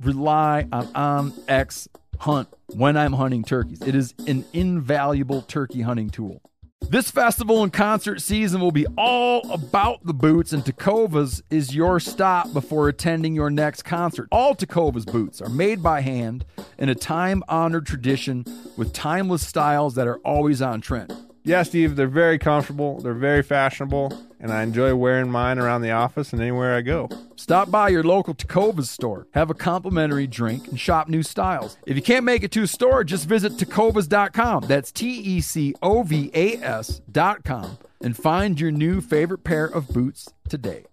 rely on um, onX Hunt when I'm hunting turkeys. It is an invaluable turkey hunting tool. This festival and concert season will be all about the boots, and Tecovas is your stop before attending your next concert. All Tecovas boots are made by hand in a time honored tradition with timeless styles that are always on trend. Yeah, Steve, they're very comfortable, they're very fashionable, and I enjoy wearing mine around the office and anywhere I go. Stop by your local Tecovas store, have a complimentary drink, and shop new styles. If you can't make it to a store, just visit tecovas.com. That's T E C O V A S.com and find your new favorite pair of boots today.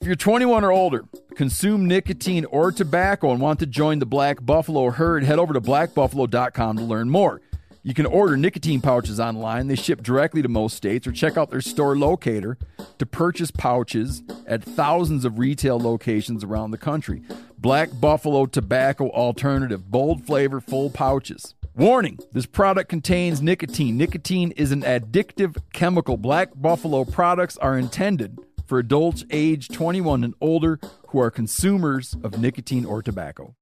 If you're 21 or older, consume nicotine or tobacco, and want to join the Black Buffalo herd, head over to blackbuffalo.com to learn more. You can order nicotine pouches online. They ship directly to most states, or check out their store locator to purchase pouches at thousands of retail locations around the country. Black Buffalo Tobacco Alternative, bold flavor, full pouches. Warning this product contains nicotine. Nicotine is an addictive chemical. Black Buffalo products are intended for adults age 21 and older who are consumers of nicotine or tobacco.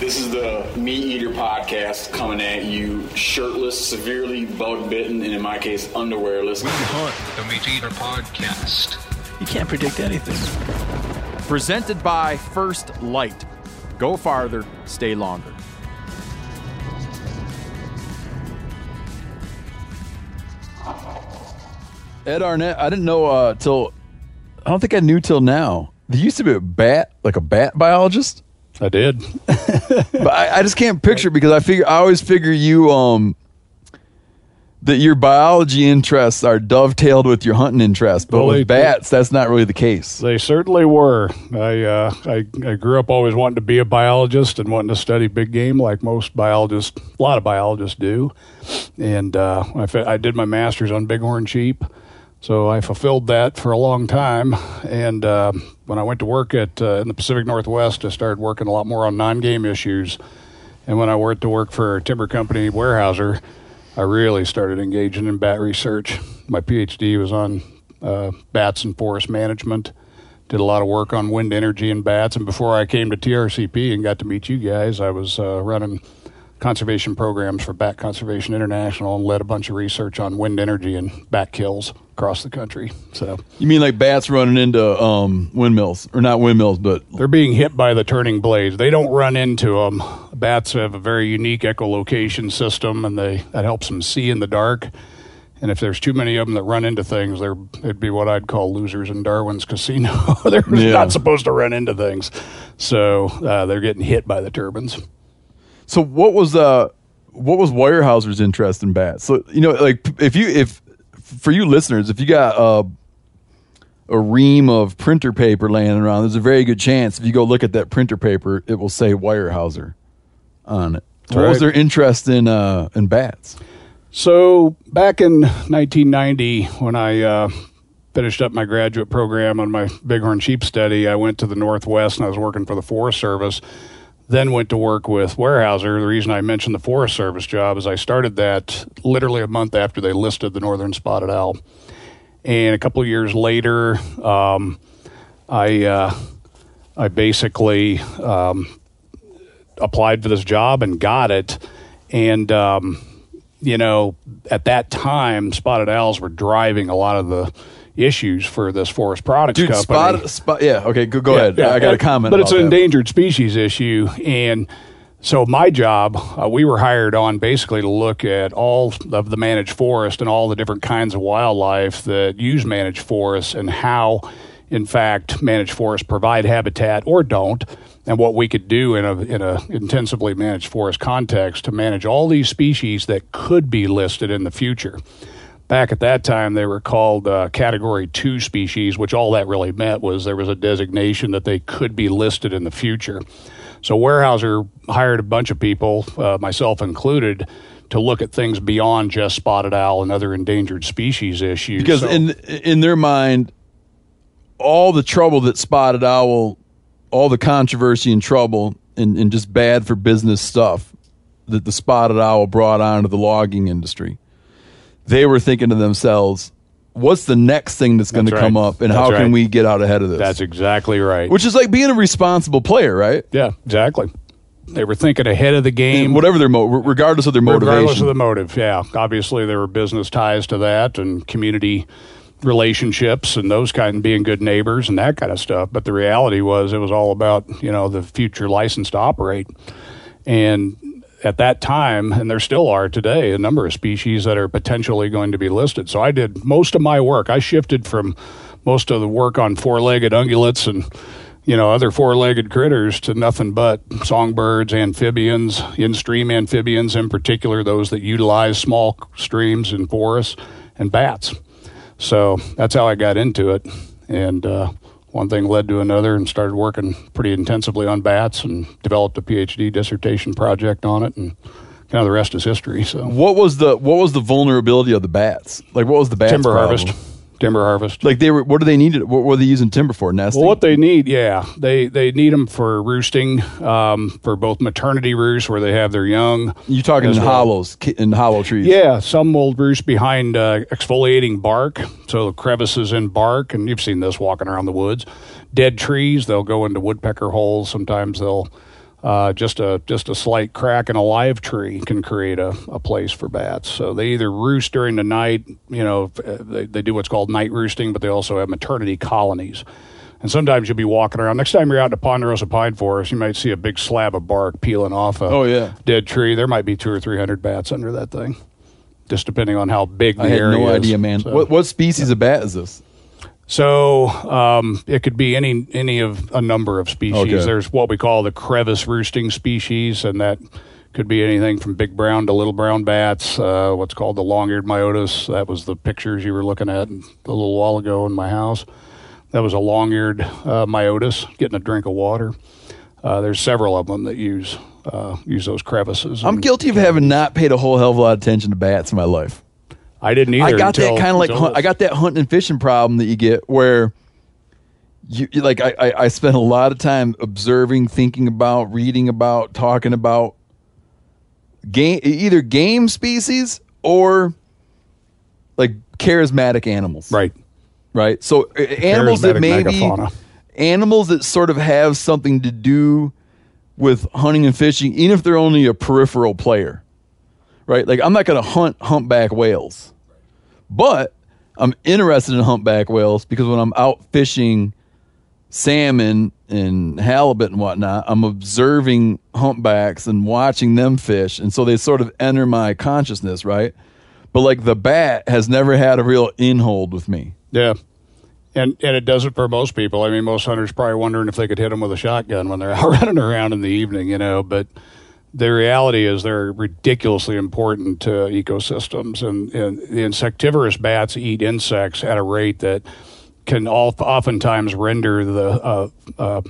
This is the Meat Eater podcast coming at you shirtless, severely bug bitten, and in my case, underwearless. We hunt the Meat Eater podcast. You can't predict anything. Presented by First Light. Go farther, stay longer. Ed Arnett, I didn't know uh, till I don't think I knew till now. There used to be a bat, like a bat biologist, I did. but I, I just can't picture because I figure I always figure you um that your biology interests are dovetailed with your hunting interests, but Well, with they- bats, that's not really the case. They certainly were. I, uh, I I grew up always wanting to be a biologist and wanting to study big game, like most biologists, a lot of biologists do. And uh, I, I did my master's on bighorn sheep, so I fulfilled that for a long time. And uh, when I went to work at uh, in the Pacific Northwest, I started working a lot more on non-game issues. And when I went to work for a timber company, Weyerhaeuser, I really started engaging in bat research. My PhD was on uh, bats and forest management. Did a lot of work on wind energy and bats. And before I came to TRCP and got to meet you guys, I was uh, running conservation programs for Bat Conservation International and led a bunch of research on wind energy and bat kills across the country. So You mean like bats running into um, windmills, or not windmills, but they're being hit by the turning blades. They don't run into them. Bats have a very unique echolocation system, and they that helps them see in the dark. And if there's too many of them that run into things, they're they'd be what I'd call losers in Darwin's casino. they're Yeah. not supposed to run into things, so uh, they're getting hit by the turbines. So what was uh what was Weyerhaeuser's interest in bats? So you know, like if you if for you listeners, if you got uh, a ream of printer paper laying around, there's a very good chance if you go look at that printer paper, it will say Weyerhaeuser on it. what was their interest in uh in bats? So back in 1990, when I uh, finished up my graduate program on my bighorn sheep study, I went to the Northwest and I was working for the Forest Service. Then went to work with Weyerhaeuser. The reason I mentioned the Forest Service job is I started that literally a month after they listed the northern spotted owl, and a couple of years later, um, I uh, I basically um, applied for this job and got it, and um, you know, at that time, spotted owls were driving a lot of the issues for this forest products Dude, company. spot, spot yeah, okay, go, go Yeah, ahead. yeah. I got a comment. But it's an that. endangered species issue, and so my job, uh, we were hired on basically to look at all of the managed forest and all the different kinds of wildlife that use managed forests and how, in fact, managed forests provide habitat or don't, and what we could do in a in a intensively managed forest context to manage all these species that could be listed in the future. Back at that time they were called uh, Category Two species, which all that really meant was there was a designation that they could be listed in the future. So Weyerhaeuser hired a bunch of people, uh, myself included, to look at things beyond just spotted owl and other endangered species issues. because So- in in their mind, all the trouble that spotted owl, all the controversy and trouble, and, and just bad for business stuff that the spotted owl brought onto the logging industry, they were thinking to themselves, "What's the next thing that's going to That's come up, and That's how can right. we get out ahead of this?" that's exactly right. Which is like being a responsible player, right? yeah, exactly. They were thinking ahead of the game. Whatever their mo- regardless of their motivation. Regardless of the motive, yeah. Obviously, there were business ties to that and community relationships and those kind of being good neighbors and that kind of stuff. But the reality was, it was all about you know the future license to operate. And at that time, and there still are today, a number of species that are potentially going to be listed. So I did most of my work. I shifted from most of the work on four-legged ungulates and you know, other four-legged critters to nothing but songbirds, amphibians, in-stream amphibians in particular, those that utilize small streams and forests, and bats. So that's how I got into it, and uh, one thing led to another, and started working pretty intensively on bats, and developed a PhD dissertation project on it, and kind of the rest is history. So What was the what was the vulnerability of the bats? Like what was the bats timber problem? harvest, timber harvest. Like they were, what do they need? What were they using timber for? Nesting. Well, what they need, yeah, they they need them for roosting, um, for both maternity roosts where they have their young. you talking in well. hollows, in hollow trees? Yeah, some will roost behind uh, exfoliating bark, so crevices in bark, and you've seen this walking around the woods. Dead trees, they'll go into woodpecker holes. Sometimes they'll uh, just a just a slight crack in a live tree can create a, a place for bats. So they either roost during the night, you know, uh, they, they do what's called night roosting, but they also have maternity colonies. And sometimes you'll be walking around. Next time you're out in the Ponderosa Pine Forest, you might see a big slab of bark peeling off a Oh, yeah. dead tree. There might be two or three hundred bats under that thing, just depending on how big the I had area no is. idea, man. So, What what species of bat is this? So um, it could be any any of a number of species. Okay. There's what we call the crevice roosting species, and that could be anything from big brown to little brown bats. Uh, what's called the long-eared myotis. That was the pictures you were looking at a little while ago in my house. That was a long-eared uh, myotis getting a drink of water. Uh, there's several of them that use uh, use those crevices. I'm guilty of having not paid a whole hell of a lot of attention to bats in my life. I didn't either. I got that kind of like hunt, I got that hunting and fishing problem that you get where you like I, I I spent a lot of time observing, thinking about, reading about, talking about game either game species or like charismatic animals. right. right? So uh, animals that maybe megafauna. animals that sort of have something to do with hunting and fishing, even if they're only a peripheral player, right? Like I'm not going to hunt humpback whales, but I'm interested in humpback whales because when I'm out fishing salmon and halibut and whatnot, I'm observing humpbacks and watching them fish, and so they sort of enter my consciousness, right? But like the bat has never had a real inhold with me. Yeah. And and it does it for most people. I mean, most hunters probably wondering if they could hit them with a shotgun when they're out running around in the evening, you know. But the reality is they're ridiculously important to ecosystems, and, and the insectivorous bats eat insects at a rate that can all, oftentimes render the uh, uh,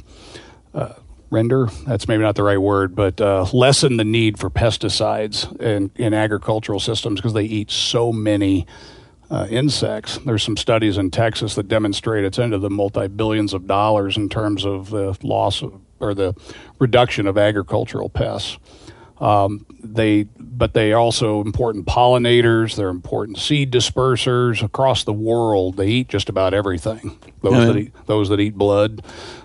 uh, render that's maybe not the right word, but uh, lessen the need for pesticides in, in agricultural systems because they eat so many uh, insects. There's some studies in Texas that demonstrate it's into the multi billions of dollars in terms of the loss of, or the reduction of agricultural pests. Um, they, but they are also important pollinators. They're important seed dispersers across the world. They eat just about everything. Those that eat, those that eat blood,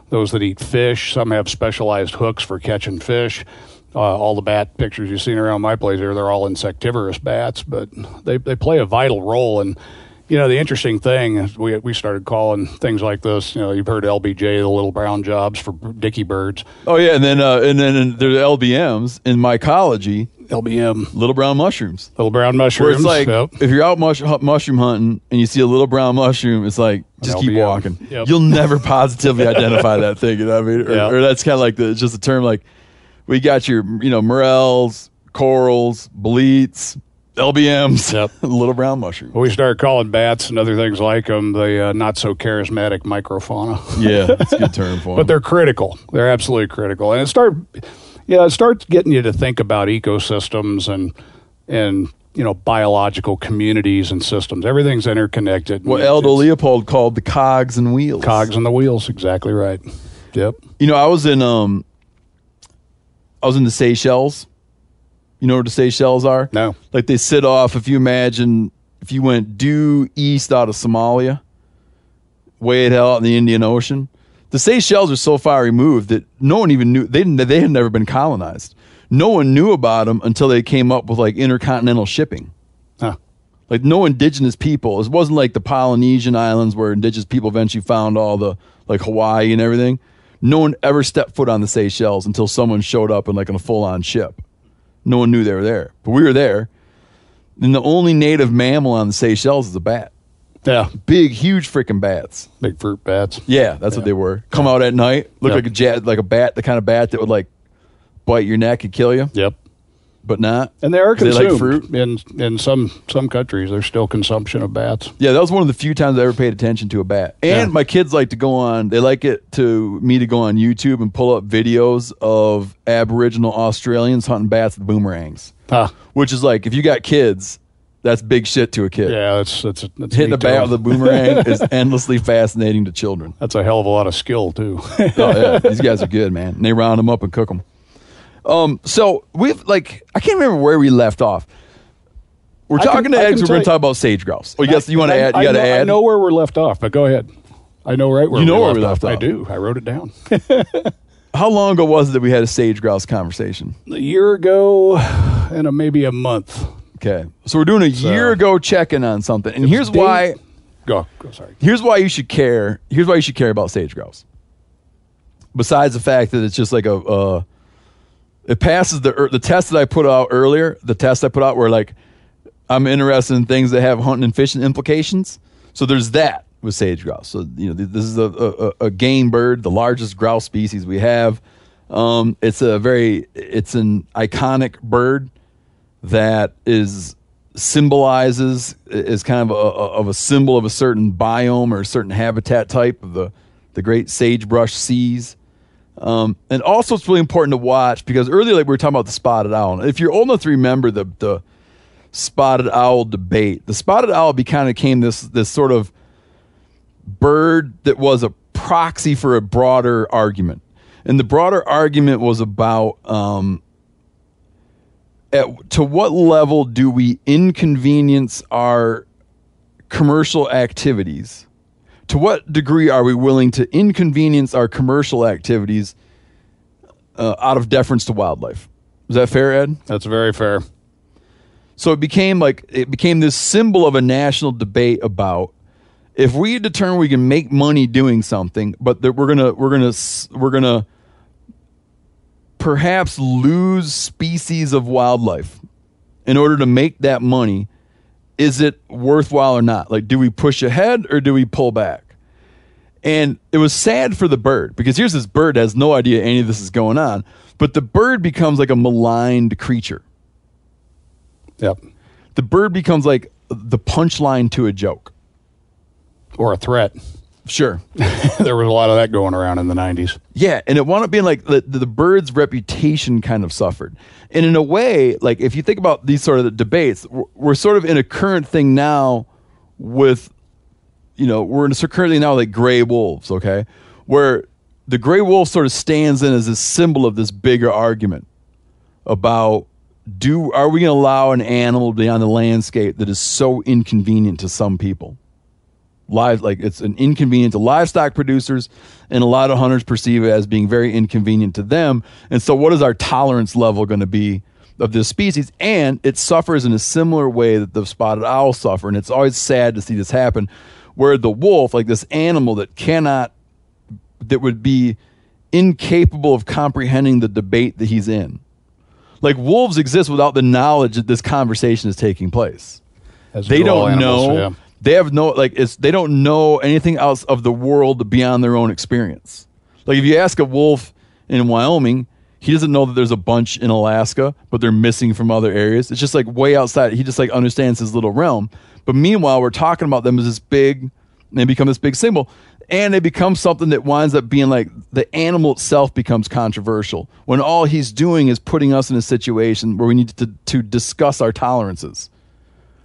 those that eat fish. Some have specialized hooks for catching fish. Uh, all the bat pictures you've seen around my place here, they're all insectivorous bats, but they, they play a vital role. And, you know, the interesting thing is we, we started calling things like this, you know, you've heard LBJ, the little brown jobs for dicky birds, Oh yeah, and then uh, and then there's LBMs in mycology, LBM, little brown mushrooms. little brown Where mushrooms. it's like Yep. if you're out mush, mushroom hunting and you see a little brown mushroom, it's like just keep walking. Yep. You'll never positively identify that thing. You know what I mean? Or, Yeah. or that's kind of like the just a term like we got your you know morels, corals, boletes, LBMs, Yep. little brown mushroom. We started calling bats and other things like them the uh, not so charismatic microfauna. Yeah, that's a good term for them. but they're critical. They're absolutely critical, and it start, yeah, it starts getting you to think about ecosystems and and you know biological communities and systems. Everything's interconnected. What It's- Aldo Leopold called the cogs and wheels. cogs and the wheels. Exactly right. Yep. You know, I was in um, I was in the Seychelles. You know where the Seychelles are? No. Like they sit off. If you imagine, if you went due east out of Somalia, way out in the Indian Ocean, the Seychelles are so far removed that no one even knew they they had never been colonized. No one knew about them until they came up with like intercontinental shipping. Huh. Like no indigenous people. It wasn't like the Polynesian islands where indigenous people eventually found all the like Hawaii and everything. No one ever stepped foot on the Seychelles until someone showed up in like in a full on ship. No one knew they were there, but we were there. And the only native mammal on the Seychelles is a bat. Yeah. Big, huge freaking bats. Big fruit bats. Yeah, that's what they were. Come out at night, look Yeah. like a jet, like a bat, the kind of bat that would like bite your neck and kill you, Yep. But not. And they are consumed. They like fruit. in in some some countries. There's still consumption of bats. Yeah, that was one of the few times I ever paid attention to a bat. And Yeah. my kids like to go on. They like it to me to go on YouTube and pull up videos of Aboriginal Australians hunting bats with boomerangs, Huh. which is like if you got kids, that's big shit to a kid. Yeah, that's that's, that's Hitting a bat with a boomerang is endlessly fascinating to children. That's a hell of a lot of skill too. oh yeah, these guys are good, man. And they round them up and cook them. Um, so we've like I can't remember where we left off. We're I can- talking to I can eggs. We're going to talk about sage grouse. Oh, yes, you want to add? You I got to know- add. I know where we're left off, but go ahead. I know right where You know where we left I off. do. I wrote it down. How long ago was it that we had a sage grouse conversation? a year ago, and a, maybe a month. Okay, so we're doing a year ago check-in on something, and here's Dave- why. Go. Go. Sorry. Here's why you should care. Here's why you should care about sage grouse. Besides the fact that it's just like a, uh, it passes the the test that I put out earlier. The test I put out where like I'm interested in things that have hunting and fishing implications. So there's that with sage grouse. So you know this is a, a, a game bird, the largest grouse species we have. Um, it's a very it's an iconic bird that is symbolizes is kind of a, a- of a symbol of a certain biome or a certain habitat type of the the great sagebrush seas. Um, and also, it's really important to watch because earlier, like we were talking about the spotted owl. If you're old enough to remember the the spotted owl debate, the spotted owl kind of came this this sort of bird that was a proxy for a broader argument, and the broader argument was about um, at to what level do we inconvenience our commercial activities? To what degree are we willing to inconvenience our commercial activities uh, out of deference to wildlife? Is that fair, Ed? That's very fair. So it became like it became this symbol of a national debate about if we determine we can make money doing something, but that we're gonna we're gonna we're gonna perhaps lose species of wildlife in order to make that money. Is it worthwhile or not? Like, do we push ahead or do we pull back? And it was sad for the bird because here's this bird has no idea any of this is going on, but the bird becomes like a maligned creature Yep. the bird becomes like the punchline to a joke. Or a threat. Sure. there was a lot of that going around in the '90s. Yeah, and it wound up being like the, the bird's reputation kind of suffered. And in a way, like if you think about these sort of debates, we're, we're sort of in a current thing now with, you know, we're in a currently now like gray wolves, okay, where the gray wolf sort of stands in as a symbol of this bigger argument about do are we going to allow an animal to be on the landscape that is so inconvenient to some people? Live like it's an inconvenience to livestock producers and a lot of hunters perceive it as being very inconvenient to them. And so what is our tolerance level going to be of this species? And it suffers in a similar way that the spotted owl suffer. And it's always sad to see this happen where the wolf like this animal that cannot that would be incapable of comprehending the debate that he's in. Like wolves exist without the knowledge that this conversation is taking place. As they don't animals, know yeah. They have no like it's they don't know anything else of the world beyond their own experience like if you ask a wolf in wyoming He doesn't know that there's a bunch in Alaska, but they're missing from other areas. It's just like way outside. He just like understands his little realm. But meanwhile, we're talking about them as this big, and they become this big symbol. And they become something that winds up being like the animal itself becomes controversial when all he's doing is putting us in a situation where we need to, to discuss our tolerances.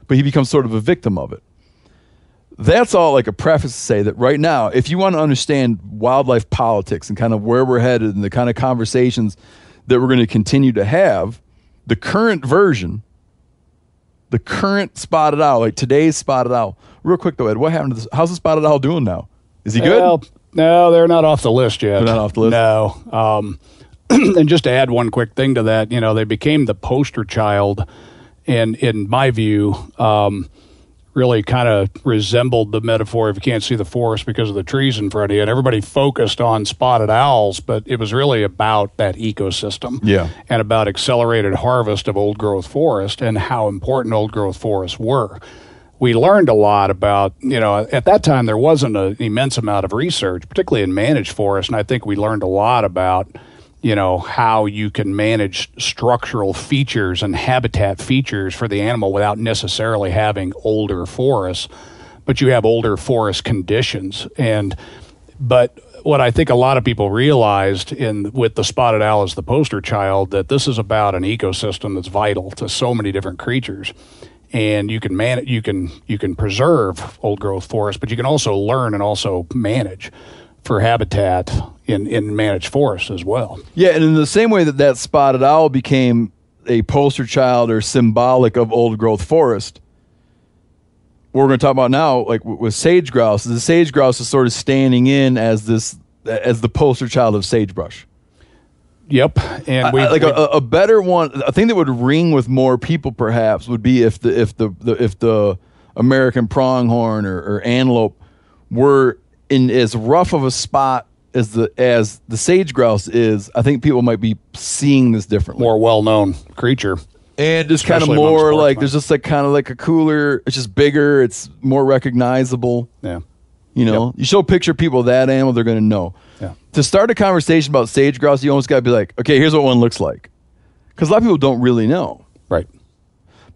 But he becomes sort of a victim of it that's all like a preface to say that right now, if you want to understand wildlife politics and kind of where we're headed and the kind of conversations that we're going to continue to have, the current version, the current spotted owl, like today's spotted owl. Real quick though, Ed, what happened to this? How's the spotted owl doing now? Is he good? Well, no, they're not off the list yet. They're not off the list? No. Um, and just to add one quick thing to that, you know, they became the poster child, and in my view, um, really kind of resembled the metaphor if you can't see the forest because of the trees in front of you. And everybody focused on spotted owls, but it was really about that ecosystem. Yeah. And about accelerated harvest of old growth forest and how important old growth forests were. We learned a lot about, you know, at that time there wasn't an immense amount of research, particularly in managed forests. And I think we learned a lot about you know how you can manage structural features and habitat features for the animal without necessarily having older forests but you have older forest conditions. And but what I think a lot of people realized in with the spotted owl as the poster child that this is about an ecosystem that's vital to so many different creatures. And you can man you can you can preserve old growth forests but you can also learn and also manage for habitat in, in managed forests as well. Yeah, and in the same way that that spotted owl became a poster child or symbolic of old growth forest, what we're going to talk about now, like with sage grouse, the sage grouse is sort of standing in as this as the poster child of sagebrush. Yep, and we like a, a, better one. I think that would ring with more people, perhaps, would be if the if the, the if the American pronghorn or, or antelope were in as rough of a spot as the as the sage grouse is, I think people might be seeing this differently. More well known creature. And just kind of more like there's just like kind of like a cooler. It's just bigger. It's more recognizable. Yeah. You know, yep. you show a picture of people of that animal, they're going to know. Yeah. To start a conversation about sage grouse, you almost got to be like, okay, here's what one looks like, because a lot of people don't really know. Right.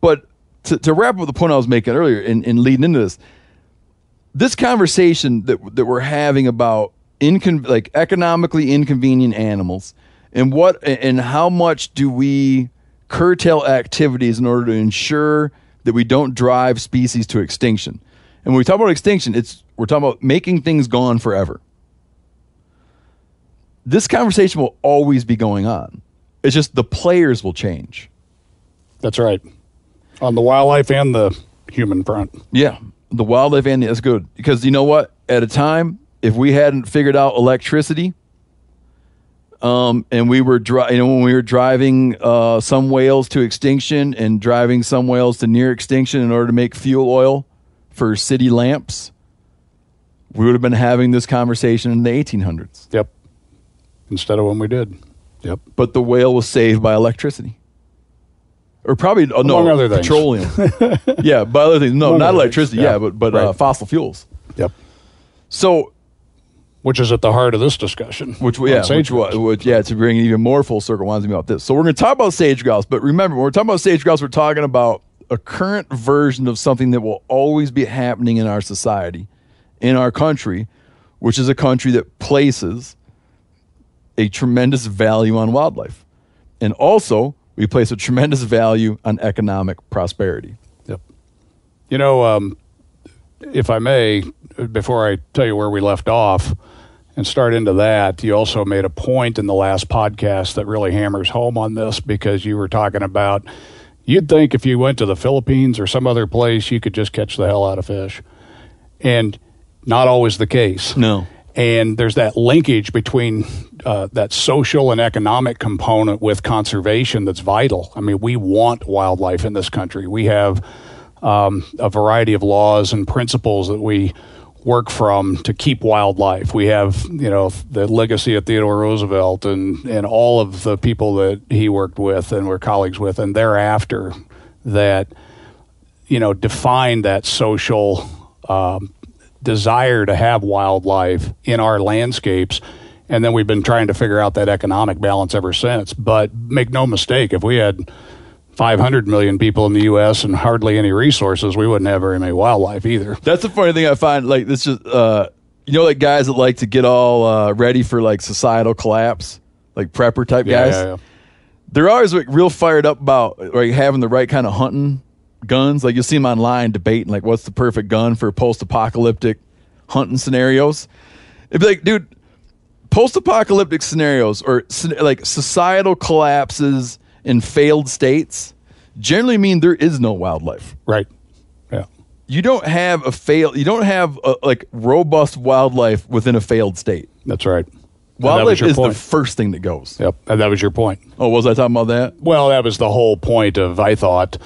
But to, to wrap up the point I was making earlier and, and leading into this, this conversation that that we're having about incon- like economically inconvenient animals and what and how much do we curtail activities in order to ensure that we don't drive species to extinction. And when we talk about extinction, it's we're talking about making things gone forever. This conversation will always be going on. It's just the players will change. That's right. On the wildlife and the human front. Yeah the wildlife and that's good because you know what? At a time, if we hadn't figured out electricity, um, and we were dri- you know when we were driving uh, some whales to extinction and driving some whales to near extinction in order to make fuel oil for city lamps, we would have been having this conversation in the 1800s. Yep. Instead of when we did. Yep. But the whale was saved by electricity or probably uh, no other petroleum. yeah, but other things. No, Among not electricity. Things, yeah. yeah. but but uh, right. uh, fossil fuels. Yep. So, which is at the heart of this discussion. Which yeah, which, which yeah, to bring even more full circle, reminds me about this. So we're going to talk about sage grouse, but remember, when we're talking about sage grouse, we're talking about a current version of something that will always be happening in our society, in our country, which is a country that places a tremendous value on wildlife, and also we place a tremendous value on economic prosperity. Yep. You know, um, if I may, before I tell you where we left off and start into that, you also made a point in the last podcast that really hammers home on this because you were talking about you'd think if you went to the Philippines or some other place, you could just catch the hell out of fish. And not always the case. No and there's that linkage between uh, that social and economic component with conservation that's vital. I mean, we want wildlife in this country. We have um, a variety of laws and principles that we work from to keep wildlife. We have, you know, the legacy of Theodore Roosevelt and, and all of the people that he worked with and were colleagues with, and thereafter that, you know, define that social um, desire to have wildlife in our landscapes And then we've been trying to figure out that economic balance ever since. But make no mistake, if we had 500 million people in the U.S. and hardly any resources, we wouldn't have very many wildlife either. That's the funny thing I find. Like this, just uh, you know, like guys that like to get all uh, ready for like societal collapse, like prepper type Yeah, guys. yeah, yeah. They're always like real fired up about like having the right kind of hunting guns. Like you'll see them online debating like what's the perfect gun for post-apocalyptic hunting scenarios. It'd be like, dude, post-apocalyptic scenarios or like societal collapses in failed states generally mean there is no wildlife Right. Yeah. you don't have a fail you don't have a, like robust wildlife within a failed state That's right. And that was wildlife is point. the first thing that goes Yep. And that was your point. oh was i talking about that Well, that was the whole point of, I thought,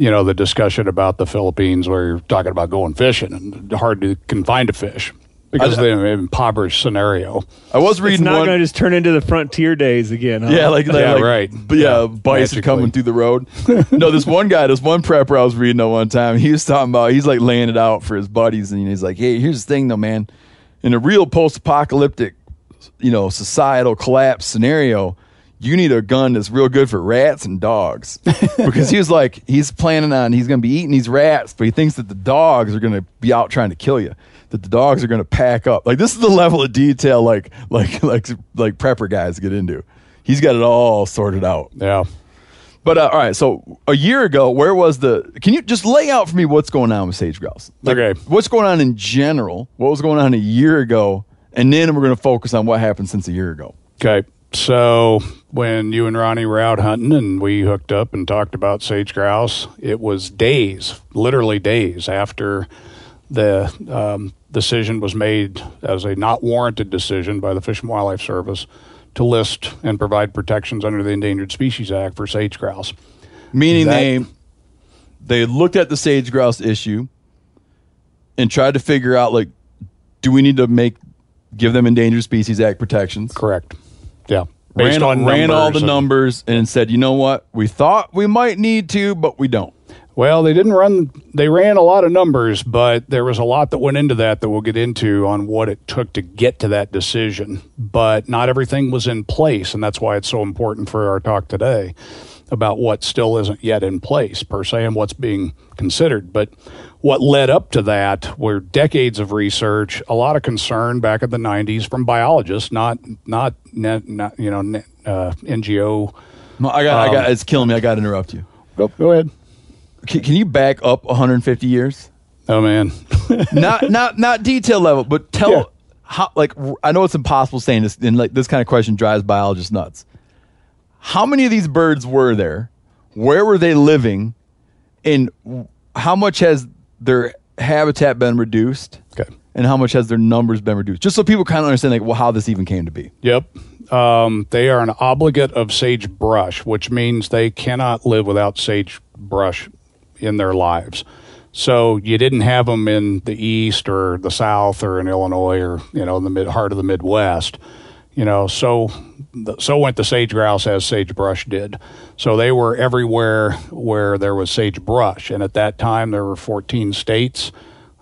you know, the discussion about the Philippines where you're talking about going fishing and hard to can find a fish because I- of the impoverished scenario. i was It's reading not going to just turn into the frontier days again. Huh? yeah like, like Yeah, like- right. but yeah, Yeah, bison magically. coming through the road no this one guy this one prepper i was reading at one time he was talking about he's like laying it out for his buddies and he's like hey here's the thing though man in a real post-apocalyptic you know societal collapse scenario you need a gun that's real good for rats and dogs because he was like he's planning on he's going to be eating these rats but he thinks that the dogs are going to be out trying to kill you that the dogs are going to pack up like this is the level of detail like like like like prepper guys get into he's got it all sorted out Yeah. but uh, all right, so a year ago, where was the? Can you just lay out for me what's going on with sage grouse? Like, Okay. what's going on in general? What was going on a year ago, and then we're going to focus on what happened since a year ago. Okay. So when you and Ronny were out hunting and we hooked up and talked about sage grouse, it was days, literally days after the um, decision was made as a not warranted decision by the Fish and Wildlife Service to list and provide protections under the Endangered Species Act for sage grouse. Meaning That- they they looked at the sage grouse issue and tried to figure out like, do we need to make give them Endangered Species Act protections? Correct. Yeah. Based ran, ran all the and- numbers and said, you know what? We thought we might need to, but we don't. Well, they didn't run. They ran a lot of numbers, but there was a lot that went into that that we'll get into on what it took to get to that decision. But not everything was in place, and that's why it's so important for our talk today about what still isn't yet in place per se and what's being considered. But what led up to that were decades of research, a lot of concern back in the '90s from biologists, not not, net, not you know net, uh, NGO. I got, I Um, got. It's killing me. I got to interrupt you. Go, go ahead. Can, can you back up 150 years? Oh man. not not not detail level, but tell Yeah. how. Like I know it's impossible saying this, and like this kind of question drives biologists nuts. How many of these birds were there? Where were they living? And how much has their habitat been reduced? Okay. And how much has their numbers been reduced? Just so people kind of understand, like, well, how this even came to be. Yep. Um, they are an obligate of sagebrush, which means they cannot live without sagebrush in their lives. So you didn't have them in the east or the south or in Illinois or you know in the mid heart of the Midwest. You know, so so went the sage grouse as sagebrush did. So they were everywhere where there was sagebrush, and at that time there were 14 states,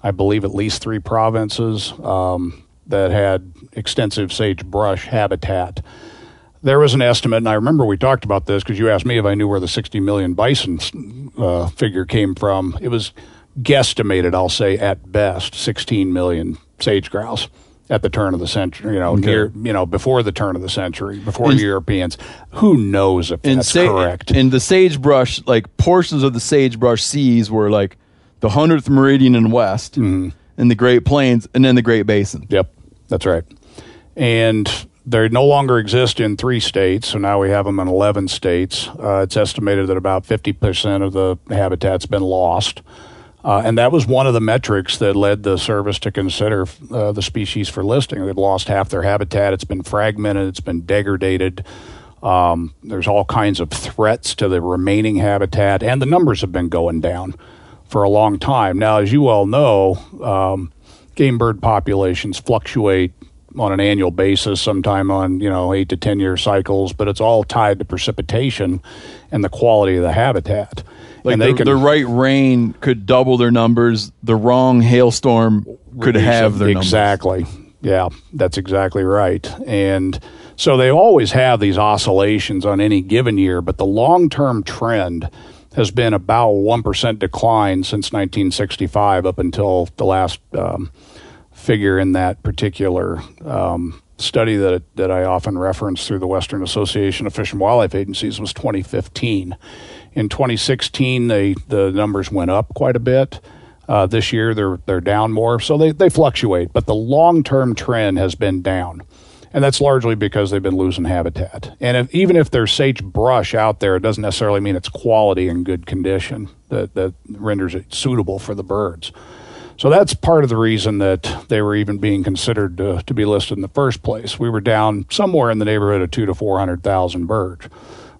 I believe at least three provinces um, that had extensive sagebrush habitat. There was an estimate, and I remember we talked about this because you asked me if I knew where the 60 million bison uh, figure came from. It was guesstimated, I'll say at best, 16 million sage grouse at the turn of the century. You know, near you know before the turn of the century, before And- the Europeans. Who knows if that's sa- correct? And the sagebrush, like portions of the sagebrush seas, were like the hundredth meridian and west, Mm-hmm. and the Great Plains, and then the Great Basin. Yep, that's right. And they no longer exist in three states, so now we have them in 11 states. Uh, it's estimated that about 50% of the habitat's been lost. Uh, and that was one of the metrics that led the service to consider uh, the species for listing. They've lost half their habitat. It's been fragmented. It's been degraded. Um, there's all kinds of threats to the remaining habitat, and the numbers have been going down for a long time. Now, as you all know, um, game bird populations fluctuate on an annual basis, sometime on you know eight to ten year cycles, but it's all tied to precipitation and the quality of the habitat. Like and the, can the right rain could double their numbers. The wrong hailstorm could have their numbers. exactly. Yeah, that's exactly right. And so they always have these oscillations on any given year, but the long term trend has been about 1% decline since 1965 up until the last um, figure in that particular um, study that, that I often reference through the Western Association of Fish and Wildlife Agencies was 2015. In 2016, they, the numbers went up quite a bit. Uh, this year, they're they're down more, so they, they fluctuate. But the long term trend has been down, and that's largely because they've been losing habitat. And if, even if there's sagebrush out there, it doesn't necessarily mean it's quality and good condition that that renders it suitable for the birds. So that's part of the reason that they were even being considered to, to be listed in the first place. We were down somewhere in the neighborhood of two to four hundred thousand birds,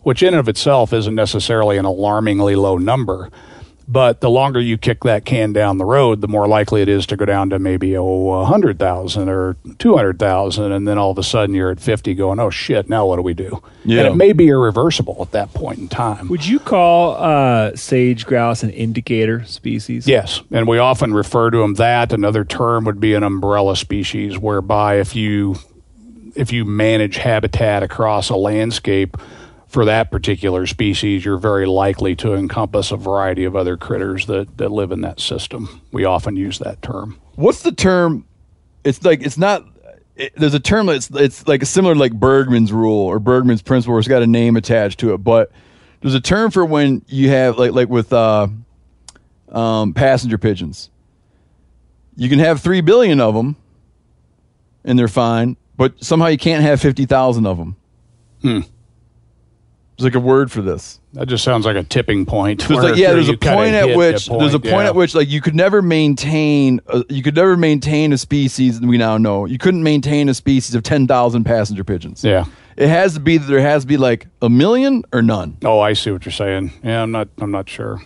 which in and of itself isn't necessarily an alarmingly low number. But the longer you kick that can down the road, the more likely it is to go down to maybe oh, 100,000 or 200,000. And then all of a sudden you're at 50 going, oh shit, now what do we do? Yeah. And it may be irreversible at that point in time. Would you call uh, sage grouse an indicator species? Yes, and we often refer to them that. Another term would be an umbrella species, whereby if you if you manage habitat across a landscape for that particular species, you're very likely to encompass a variety of other critters that, that live in that system. We often use that term. What's the term? It's like it's not. It, there's a term that's it's like a similar like Bergmann's rule or Bergmann's principle, where it's got a name attached to it. But there's a term for when you have like like with uh, um, passenger pigeons. You can have three billion of them, and they're fine. But somehow you can't have fifty thousand of them. Hmm. There's like a word for this. That just sounds like a tipping point. There's like yeah, there's a point at which the there's a point, point yeah. at which like you could never maintain uh, you could never maintain a species we now know. You couldn't maintain a species of 10,000 passenger pigeons. Yeah. It has to be that there has to be like a million or none. Oh, I see what you're saying. Yeah, I'm not. I'm not sure.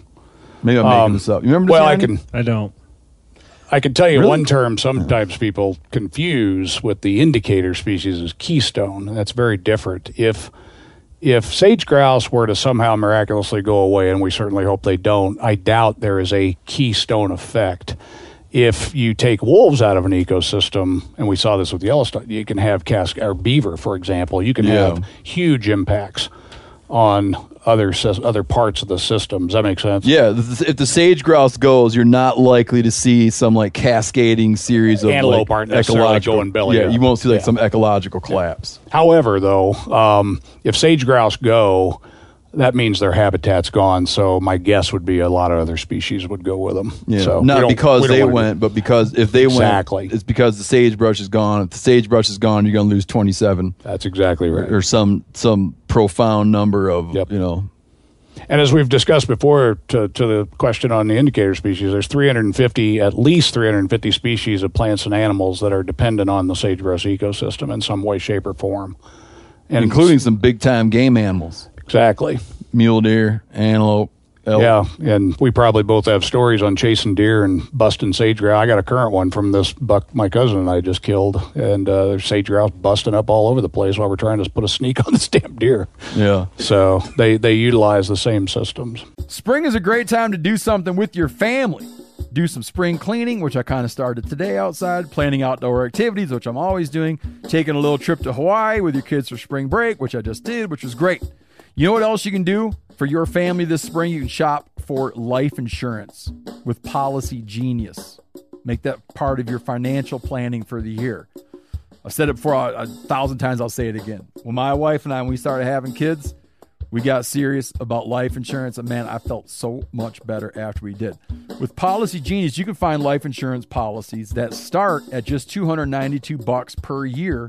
Maybe I'm making Um, this up. You remember Well, I can. I don't. I can tell you Really? one term sometimes people confuse with the indicator species is keystone, that's very different. If if sage grouse were to somehow miraculously go away, and we certainly hope they don't, I doubt there is a keystone effect. If you take wolves out of an ecosystem, and we saw this with Yellowstone, you can have cask or beaver, for example, you can Yeah. have huge impacts on other other parts of the system. Does that make sense? Yeah, if the sage grouse goes, you're not likely to see some like cascading series of Antelope like, aren't ecological. going belly Yeah, up. you won't see like Yeah. some ecological collapse. However, though, um, if sage grouse go, that means their habitat's gone. So my guess would be a lot of other species would go with them. Yeah, so not because we they went, but because if they Exactly. went, it's because the sagebrush is gone. If the sagebrush is gone, you're going to lose 27 That's exactly right. or some some profound number of Yep. you know. And as we've discussed before, to, to the question on the indicator species, there's 350, at least 350 species of plants and animals that are dependent on the sagebrush ecosystem in some way, shape, or form, and including some big time game animals, exactly. mule deer, antelope, elk. Yeah, and we probably both have stories on chasing deer and busting sage grouse. I got a current one from this buck my cousin and I just killed, and uh, there's sage grouse busting up all over the place while we're trying to put a sneak on this damn deer. yeah. So they they utilize the same systems. Spring is a great time to do something with your family. Do some spring cleaning, which I kind of started today outside, planning outdoor activities, which I'm always doing, taking a little trip to Hawaii with your kids for spring break, which I just did, which was great. You know what else you can do for your family this spring? You can shop for life insurance with Policy Genius. Make that part of your financial planning for the year. I've said it before a, a thousand times, I'll say it again. When my wife and I, when we started having kids, we got serious about life insurance, and man, I felt so much better after we did. With Policy Genius, you can find life insurance policies that start at just 292 bucks per year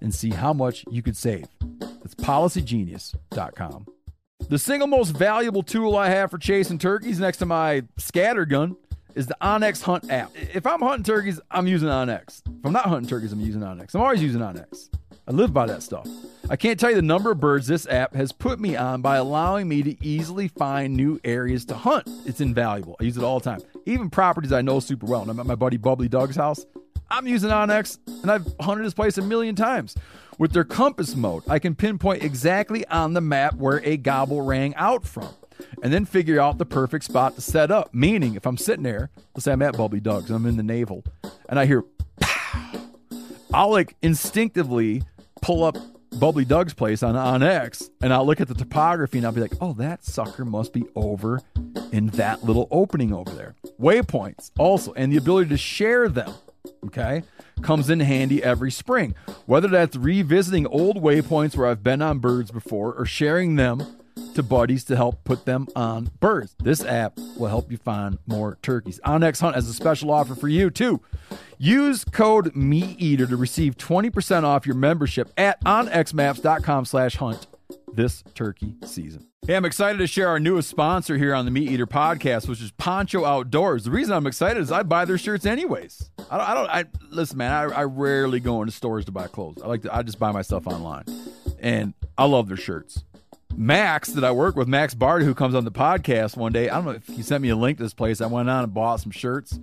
and see how much you could save. That's policygenius.com. The single most valuable tool I have for chasing turkeys next to my scatter gun is the onX Hunt app. If I'm hunting turkeys, I'm using onX. If I'm not hunting turkeys, I'm using onX. I'm always using onX. I live by that stuff. I can't tell you the number of birds this app has put me on by allowing me to easily find new areas to hunt. It's invaluable. I use it all the time. Even properties I know super well. And I'm at my buddy Bubbly Doug's house. I'm using onX and I've hunted this place a million times. With their compass mode, I can pinpoint exactly on the map where a gobble rang out from and then figure out the perfect spot to set up. Meaning, if I'm sitting there, let's say I'm at Bubbly Doug's, I'm in the navel, and I hear pow, I'll like instinctively pull up Bubbly Doug's place on onX, and I'll look at the topography and I'll be like, oh, that sucker must be over in that little opening over there. Waypoints also, and the ability to share them. Okay, comes in handy every spring. Whether that's revisiting old waypoints where I've been on birds before or sharing them to buddies to help put them on birds. This app will help you find more turkeys. onX Hunt has a special offer for you too. Use code MeatEater to receive 20% off your membership at onxmaps.com slash hunt this turkey season. Hey, I'm excited to share our newest sponsor here on the Meat Eater podcast, which is Poncho Outdoors. The reason I'm excited is I buy their shirts anyways. I don't, I don't, I listen, man, I, I rarely go into stores to buy clothes. I like to, I just buy my stuff online and I love their shirts. Max that I work with, Max Bard, who comes on the podcast one day. I don't know if he sent me a link to this place. I went on and bought some shirts.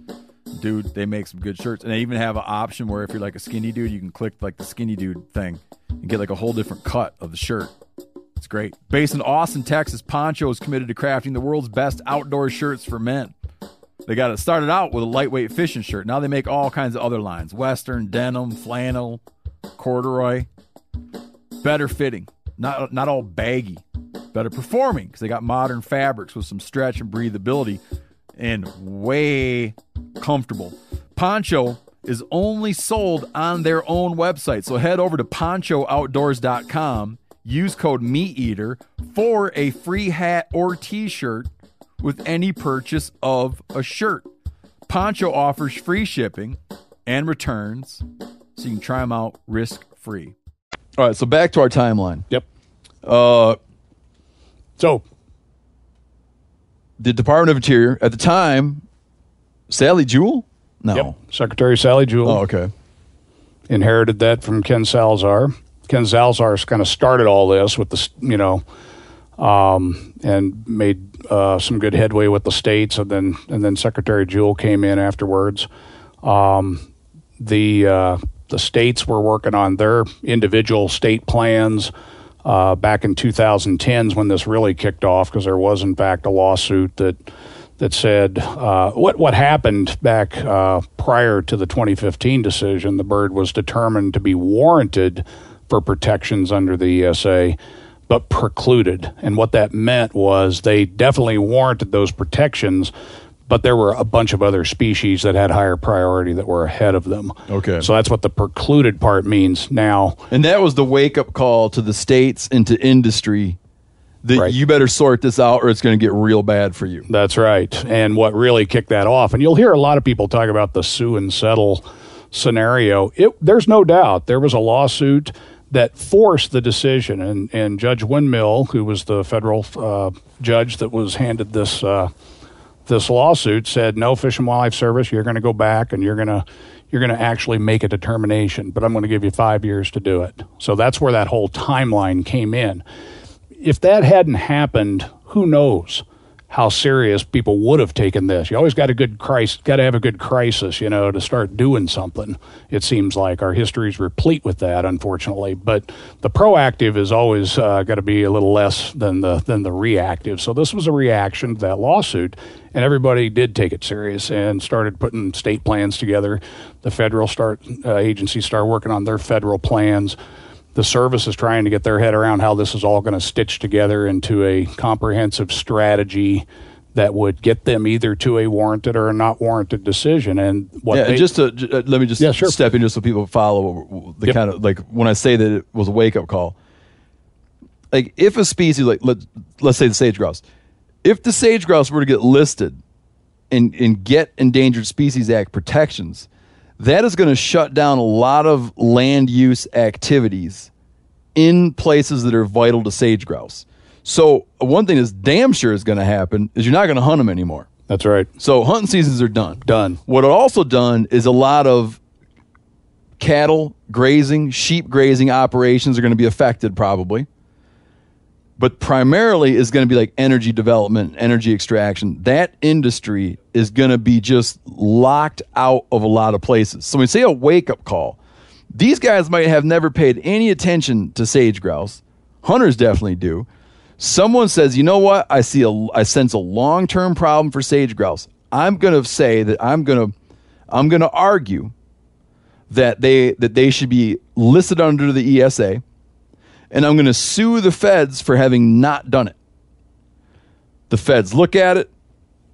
Dude, they make some good shirts. And they even have an option where if you're like a skinny dude, you can click like the skinny dude thing and get like a whole different cut of the shirt. Great. Based in Austin, Texas, Poncho is committed to crafting the world's best outdoor shirts for men. They got it started out with a lightweight fishing shirt. Now they make all kinds of other lines Western, denim, flannel, corduroy. Better fitting, not, not all baggy. Better performing because they got modern fabrics with some stretch and breathability and way comfortable. Poncho is only sold on their own website. So head over to ponchooutdoors.com, use code MeatEater for a free hat or t shirt with any purchase of a shirt. Poncho offers free shipping and returns, so you can try them out risk free. All right, so back to our timeline. Yep. Uh, So the Department of Interior at the time, Sally Jewell? No. Yep. Secretary Sally Jewell Oh, okay. inherited that from Ken Salazar. Ken Salazar kind of started all this with the, you know, um, and made uh, some good headway with the states, and then and then Secretary Jewell came in afterwards. Um, the uh, the states were working on their individual state plans uh, back in 2010s when this really kicked off because there was in fact a lawsuit that that said uh, what what happened back uh, prior to the 2015 decision. The bird was determined to be warranted for protections under the ESA, but precluded. And what that meant was they definitely warranted those protections. But there were a bunch of other species that had higher priority that were ahead of them. Okay. So that's what the precluded part means. Now, And that was the wake up call to the states and to industry that Right. you better sort this out or it's going to get real bad for you. That's right. And what really kicked that off, and you'll hear a lot of people talk about the sue and settle scenario. It, there's no doubt there was a lawsuit that forced the decision, and, and Judge Winmill, who was the federal uh, judge that was handed this uh, this lawsuit, said, "No, Fish and Wildlife Service, you're going to go back and you're going to." You're going to actually make a determination, but I'm going to give you five years to do it. So that's where that whole timeline came in if that hadn't happened, who knows how serious people would have taken this? You always got a good crisis, got to have a good crisis, you know, to start doing something. It seems like our history is replete with that, unfortunately. But the proactive is always uh, got to be a little less than the than the reactive. So this was a reaction to that lawsuit, and everybody did take it serious and started putting state plans together. The federal start uh, agencies start working on their federal plans the service is trying to get their head around how this is all going to stitch together into a comprehensive strategy that would get them either to a warranted or a not warranted decision. And what yeah, they, and just to j- uh, let me just Yeah, sure. step in just so people follow the Yep. kind of like when I say that it was a wake up call. Like if a species like let let's say the sage grouse, if the sage grouse were to get listed and and get endangered species act protections, that is going to shut down a lot of land use activities in places that are vital to sage grouse. So one thing is damn sure is going to happen is you're not going to hunt them anymore. that's right. So hunting seasons are done. Done. What it also done is a lot of cattle grazing, sheep grazing operations are going to be affected probably. But primarily is going to be like energy development, energy extraction. That industry is going to be just locked out of a lot of places. So when we say a wake up call, these guys might have never paid any attention to sage grouse. Hunters definitely do. Someone says, "You know what? I see a I sense a long-term problem for sage grouse." I'm going to say that I'm going to I'm going to argue that they that they should be listed under the ESA and I'm going to sue the feds for having not done it. The feds look at it,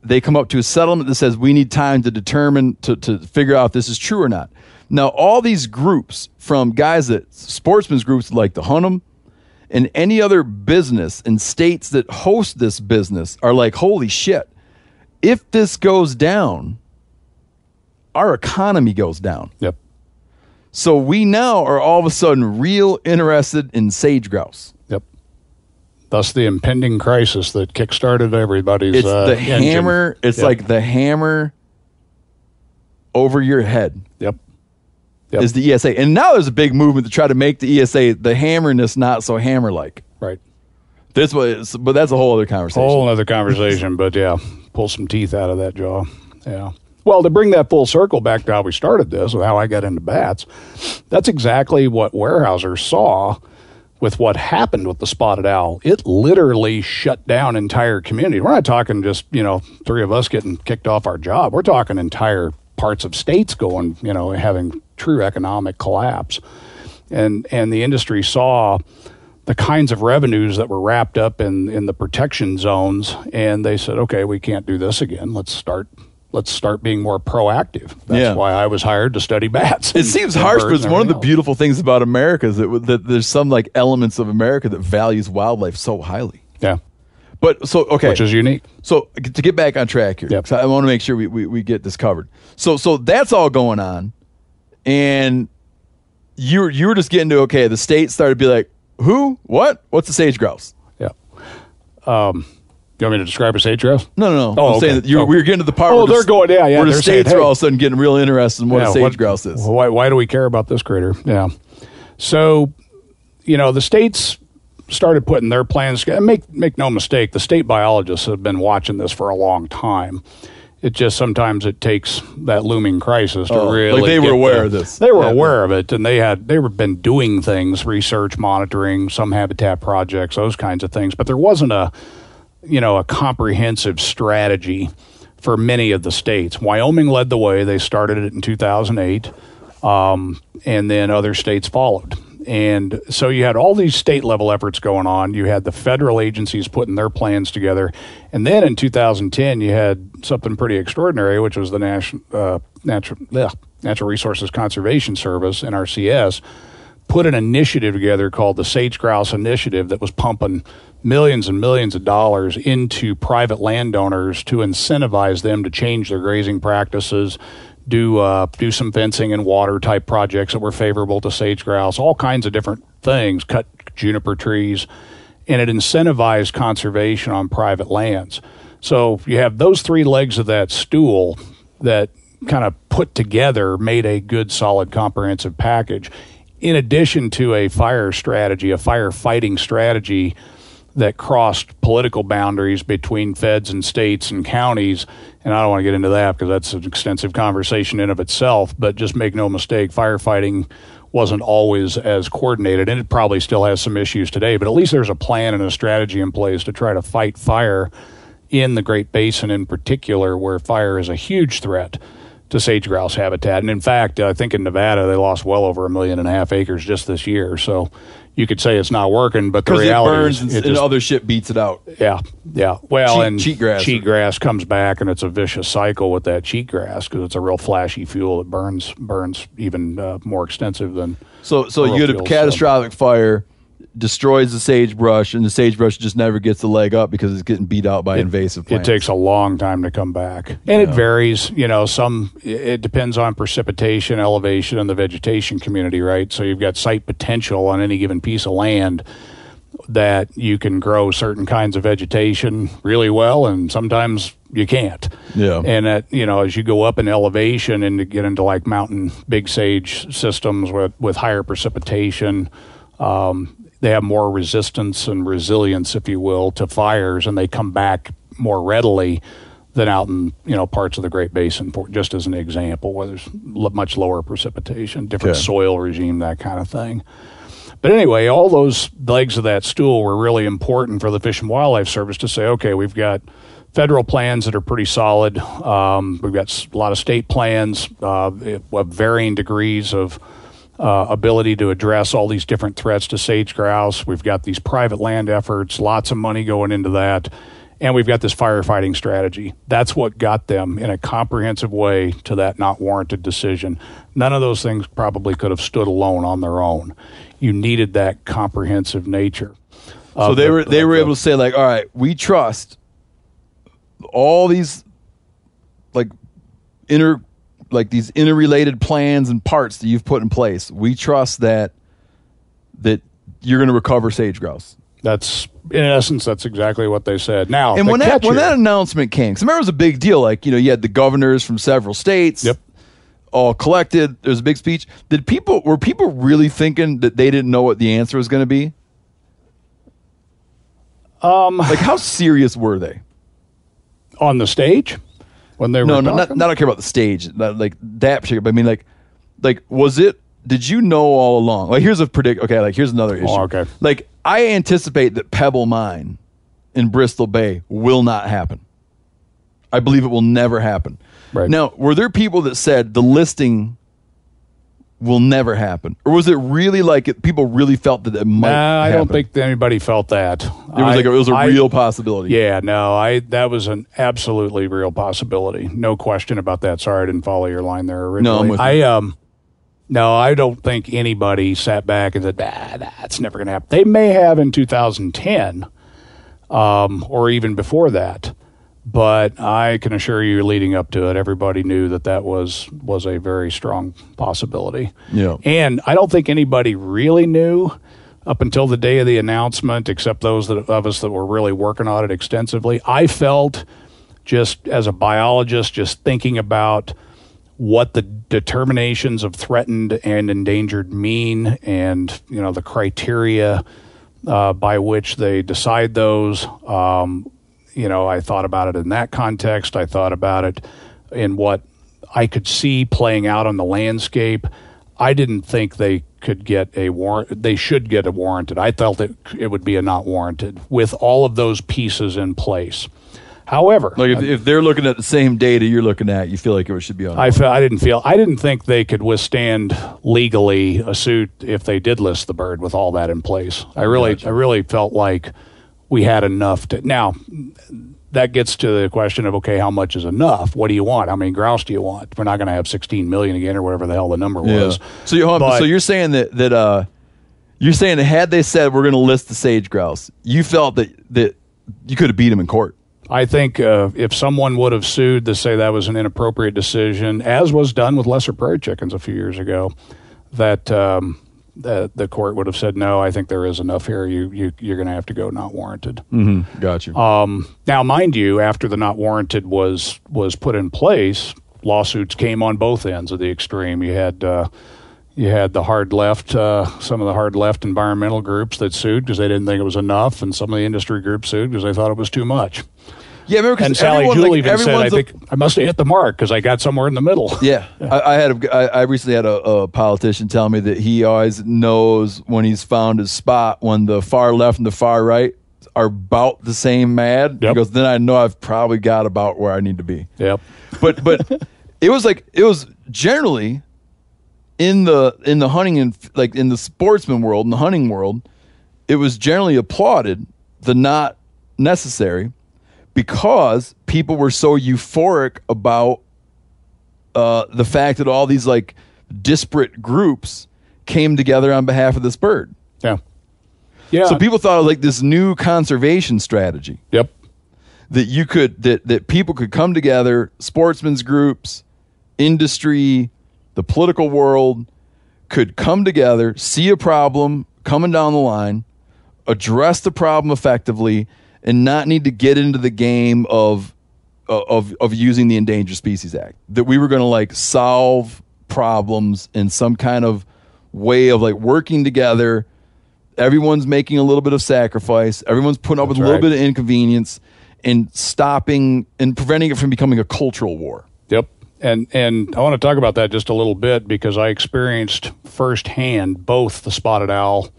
they come up to a settlement that says we need time to determine to, to figure out if this is true or not. Now, all these groups, from guys that sportsmen's groups like the Hunnam and any other business in states that host this business, are like, holy shit, if this goes down, our economy goes down. Yep. So we now are all of a sudden real interested in sage grouse. Yep. Thus the impending crisis that kickstarted everybody's. It's uh, the engine. hammer. It's Yep. like the hammer over your head Yep. Yep. is the ESA. And now there's a big movement to try to make the ESA the hammerness not so hammer like. right. This was, but that's a whole other conversation. Whole other conversation, but yeah, pull some teeth out of that jaw. Yeah. Well, to bring that full circle back to how we started this, with how I got into bats, that's exactly what Weyerhaeuser saw with what happened with the spotted owl. It literally shut down entire community. We're not talking just you know three of us getting kicked off our job. We're talking entire parts of states going, you know, having true economic collapse, and and the industry saw the kinds of revenues that were wrapped up in in the protection zones and they said okay we can't do this again let's start let's start being more proactive that's Yeah. why i was hired to study bats It and- seems and harsh, but it's one of the else. beautiful things about America is that, that there's some like elements of America that values wildlife so highly. yeah But so okay, which is unique So to get back on track here, Yep. I want to make sure we, we, we get this covered. So so that's all going on, and you were- you were just getting to okay. The state started to be like, who, what, what's the sage grouse? yeah um you want me to describe a sage grouse No, no, no. Oh, I'm saying that you Oh. we're getting to the part. Oh, where they're s- going- yeah, yeah, Where the they're saying, states are hey. all of a sudden getting real interested in what Yeah, a sage what- grouse is. Why, why do we care about this critter? Yeah. So, you know, the states started putting their plans. Make make no mistake, the state biologists have been watching this for a long time. It just sometimes it takes that looming crisis to Oh, like really. they were aware the- of this. They were Yeah. aware of it, and they had they were been doing things, research, monitoring, some habitat projects, those kinds of things. But there wasn't a you know, a comprehensive strategy for many of the states. Wyoming led the way. They started it in 2008, um, and then other states followed. And so you had all these state level efforts going on. You had the federal agencies putting their plans together. And then in 2010, you had something pretty extraordinary, which was the National, uh, Natural, Natural Resources Conservation Service, NRCS, put an initiative together called the Sage Grouse Initiative that was pumping millions and millions of dollars into private landowners to incentivize them to change their grazing practices, do uh, do some fencing and water type projects that were favorable to sage grouse, all kinds of different things, cut juniper trees, and it incentivized conservation on private lands. So you have those three legs of that stool that kind of put together made a good, solid, comprehensive package. In addition to a fire strategy, a firefighting strategy that crossed political boundaries between feds and states and counties. And I don't want to get into that because that's an extensive conversation in of itself. But just make no mistake, firefighting wasn't always as coordinated, and it probably still has some issues today. But at least there's a plan and a strategy in place to try to fight fire in the Great Basin, in particular, where fire is a huge threat to sage grouse habitat. And in fact, I think in Nevada they lost well over a million and a half acres just this year. So you could say it's not working, but the Because it reality burns is and, it and just- other shit beats it out. yeah, yeah. Well, Cheat- and cheatgrass. cheatgrass comes back, and it's a vicious cycle with that cheatgrass because it's a real flashy fuel that burns burns even uh, more extensive than. So so you get a catastrophic fire, destroys the sagebrush, and the sagebrush just never gets the leg up because it's getting beat out by invasive It takes a long time to come back, and it varies. You know, some it depends on precipitation, elevation, and the vegetation community, right? So you've got site potential on any given piece of land that you can grow certain kinds of vegetation really well, and sometimes you can't. Yeah. And that you know, as you go up in elevation and to get into like mountain big sage systems with with higher precipitation, um, they have more resistance and resilience, if you will, to fires, and they come back more readily than out in you know parts of the Great Basin. For, just as an example, where there's much lower precipitation, different Okay. soil regime, that kind of thing. But anyway, all those legs of that stool were really important for the Fish and Wildlife Service to say, okay, we've got federal plans that are pretty solid. Um, we've got a lot of state plans uh, of varying degrees of uh, ability to address all these different threats to sage grouse. We've got these private land efforts, lots of money going into that. And we've got this firefighting strategy. That's what got them in a comprehensive way to that not warranted decision. None of those things probably could have stood alone on their own. You needed that comprehensive nature. So they were they were able to say like, all right, we trust all these like inter like these interrelated plans and parts that you've put in place. We trust that that you're going to recover sage grouse. That's in essence, that's exactly what they said. Now, And when that when that announcement came, because remember it was a big deal. Like you know, you had the governors from several states. Yep. All collected. There was a big speech. Did people were people really thinking that they didn't know what the answer was going to be? Um, like how serious were they? on the stage when they were No, no, not, not. I don't care about the stage, not like that particular. But I mean, like, like was it? Did you know all along? Like, here's a predict. Okay, like here's another oh, issue. Oh, okay. Like, I anticipate that Pebble Mine in Bristol Bay will not happen. I believe it will never happen. Right. Now, were there people that said the listing will never happen, or was it really like it, people really felt that it might? Nah, I don't think anybody felt that. it was like a, it was a I- real possibility. Yeah, no, I that was an absolutely real possibility. No question about that. Sorry, I didn't follow your line there originally. No, I um no, I don't think anybody sat back and said, nah, that's never going to happen. They may have in 2010 um, or even before that. But I can assure you, leading up to it, everybody knew that that was was a very strong possibility. Yeah. And I don't think anybody really knew up until the day of the announcement, except those that, of us that were really working on it extensively. I felt just as a biologist, just thinking about what the determinations of threatened and endangered mean and you know the criteria uh, by which they decide those um, you know i thought about it in that context. I thought about it in what i could see playing out on the landscape. I didn't think they could get a warrant they should get a warranted. I felt it, it would be a not warranted with all of those pieces in place. However Like if, if they're looking at the same data you're looking at, you feel like it should be on. I, fe- I didn't feel I didn't think they could withstand legally a suit if they did list the bird with all that in place. I really I really felt like we had enough to now that gets to the question of okay how much is enough what do you want how many grouse do you want we're not going to have 16 million again or whatever the hell the number Yeah. was So you hold on, But- so you're saying that that uh you're saying that had they said we're going to list the sage grouse, you felt that that you could have beat him in court. I think uh, if someone would have sued to say that was an inappropriate decision, as was done with lesser prairie chickens a few years ago, that um, the, the court would have said no. I think there is enough here. You, you you're going to have to go not warranted. Mm-hmm. Got you. Um, now, mind you, after the not warranted was was put in place, lawsuits came on both ends of the extreme. You had uh, you had the hard left, uh, some of the hard left environmental groups that sued because they didn't think it was enough, and some of the industry groups sued because they thought it was too much. Yeah, remember And Sally everyone, Jewell like, even said, "I think I must have hit the mark because I got somewhere in the middle." Yeah, I, I had a, I, I recently had a, a politician tell me that he always knows when he's found his spot when the far left and the far right are about the same mad. Yep. He goes, then I know I've probably got about where I need to be. Yep. but but it was like it was generally in the in the hunting and like in the sportsman world in the hunting world it was generally applauded the not necessary because people were so euphoric about uh, the fact that all these like disparate groups came together on behalf of this bird Yeah. Yeah. so people thought was like this new conservation strategy Yep. that you could that that people could come together sportsmen's groups industry the political world could come together see a problem coming down the line address the problem effectively and not need to get into the game of uh, of of using the Endangered Species Act. That we were going to like solve problems in some kind of way of like working together. Everyone's making a little bit of sacrifice. Everyone's putting up with a little bit of inconvenience and stopping and preventing it from becoming a cultural war. Yep. And and I want to talk about that just a little bit because I experienced firsthand both the spotted owl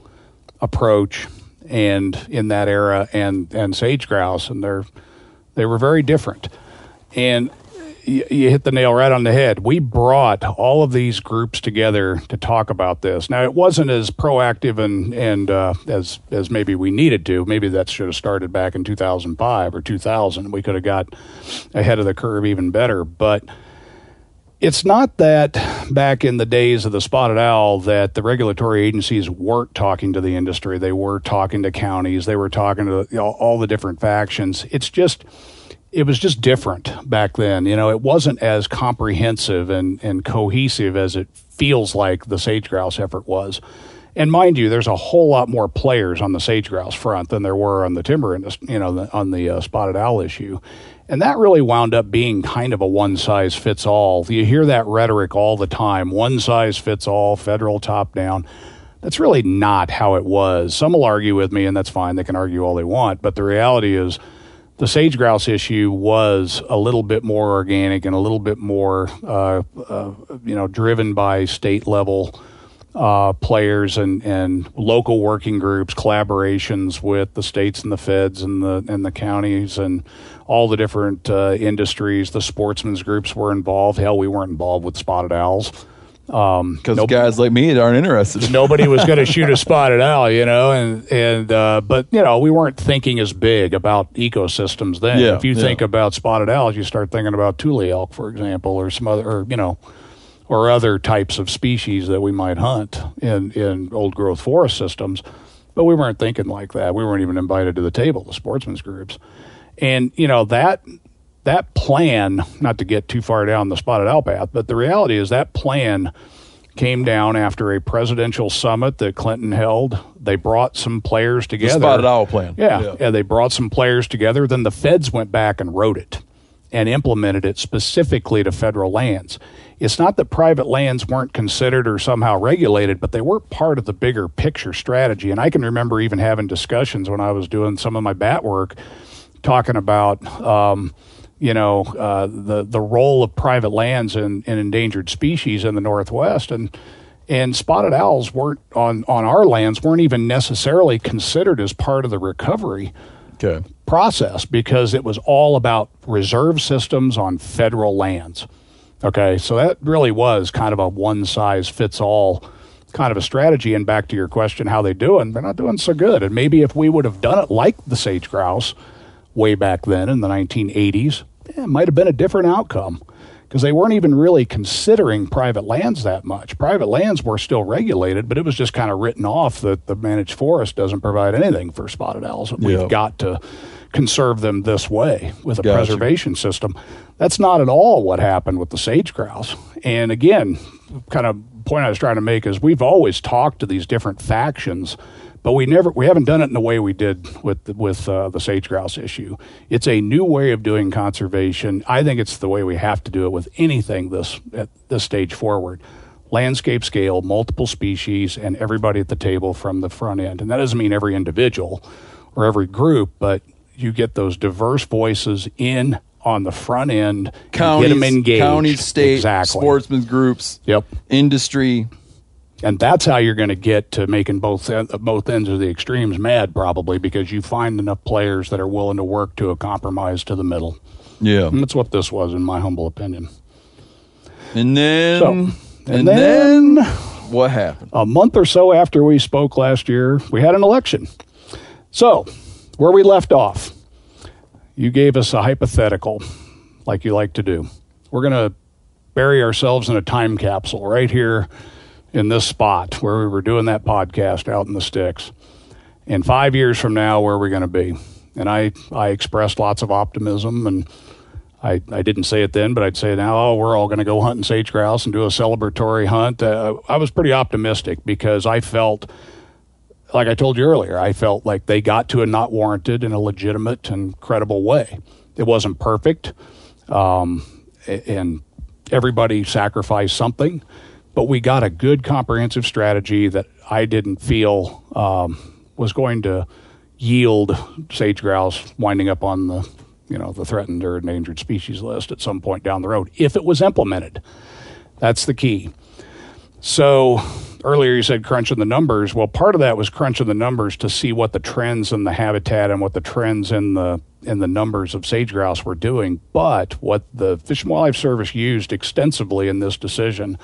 approach and in that era and and sage grouse and they're they were very different. And you, hit the nail right on the head. We brought all of these groups together to talk about this. Now it wasn't as proactive and and uh, as as maybe we needed to. Maybe that should have started back in 2005 or 2000. We could have got ahead of the curve even better, but it's not that back in the days of the spotted owl that the regulatory agencies weren't talking to the industry. They were talking to counties. They were talking to all the different factions. It's just, it was just different back then. You know, it wasn't as comprehensive and, and cohesive as it feels like the sage grouse effort was. And mind you, there's a whole lot more players on the sage grouse front than there were on the timber, industry, you know, on the uh, spotted owl issue. And that really wound up being kind of a one size fits all. You hear that rhetoric all the time one size fits all, federal top down. That's really not how it was. Some will argue with me, and that's fine. They can argue all they want. But the reality is, the sage grouse issue was a little bit more organic and a little bit more, uh, uh, you know, driven by state level uh, players and, and local working groups, collaborations with the states and the feds and the and the counties and all the different uh, industries. The sportsmen's groups were involved. Hell, we weren't involved with spotted owls. Um, Because nope- guys like me aren't interested. nobody was going to shoot a spotted owl, you know, and and uh, but you know we weren't thinking as big about ecosystems then. Yeah, if you yeah. think about spotted owls, you start thinking about tule elk, for example, or some other, or you know, or other types of species that we might hunt in in old growth forest systems. But we weren't thinking like that. We weren't even invited to the table, the sportsmen's groups, and you know that that plan, not to get too far down the spotted owl path, but the reality is that plan came down after a presidential summit that Clinton held. They brought some players The together. spotted owl plan. Yeah, yeah, they brought some players together. Then the feds went back and wrote it and implemented it specifically to federal lands. It's not that private lands weren't considered or somehow regulated, but they weren't part of the bigger picture strategy. And I can remember even having discussions when I was doing some of my bat work, talking about. Um, you know uh, the the role of private lands in, in endangered species in the Northwest, and and spotted owls weren't on on our lands weren't even necessarily considered as part of the recovery Okay. process because it was all about reserve systems on federal lands. Okay, so that really was kind of a one size fits all kind of a strategy. And back to your question, how they doing? They're not doing so good. And maybe if we would have done it like the sage grouse way back then in the 1980s, eh, it might have been a different outcome because they weren't even really considering private lands that much. Private lands were still regulated, but it was just kind of written off that the managed forest doesn't provide anything for spotted owls. We've got to conserve them this way with a Gotcha. preservation system. That's not at all what happened with the sage grouse. And again, kind of point I was trying to make is we've always talked to these different factions, but we never we haven't done it in the way we did with the, with uh, the sage grouse issue. It's a new way of doing conservation. I think it's the way we have to do it with anything this at this stage forward. Landscape scale, multiple species, and everybody at the table from the front end. And that doesn't mean every individual or every group, but you get those diverse voices in on the front end. Counties, get them engaged. counties, state, exactly. sportsmen's groups, Yep. industry. And that's how you're going to get to making both both ends of the extremes mad, probably because you find enough players that are willing to work to a compromise to the middle. Yeah. And that's what this was, in my humble opinion. And then, So, and, and then, then- what happened? A month or so after we spoke last year, we had an election. So, where we left off, you gave us a hypothetical, like you like to do. We're going to bury ourselves in a time capsule right here in this spot where we were doing that podcast out in the sticks. And five years from now, where are we going to be? And I, I expressed lots of optimism, and I, I didn't say it then, but I'd say now, oh, we're all going to go hunting sage grouse and do a celebratory hunt. Uh, I was pretty optimistic because I felt like I told you earlier, I felt like they got to a not warranted in a legitimate and credible way. It wasn't perfect, um, and everybody sacrificed something, but we got a good comprehensive strategy that I didn't feel um, was going to yield sage grouse winding up on the you know the threatened or endangered species list at some point down the road if it was implemented. That's the key. So earlier you said crunching the numbers. Well, part of that was crunching the numbers to see what the trends in the habitat and what the trends in the in the numbers of sage grouse were doing. But what the Fish and Wildlife Service used extensively in this decision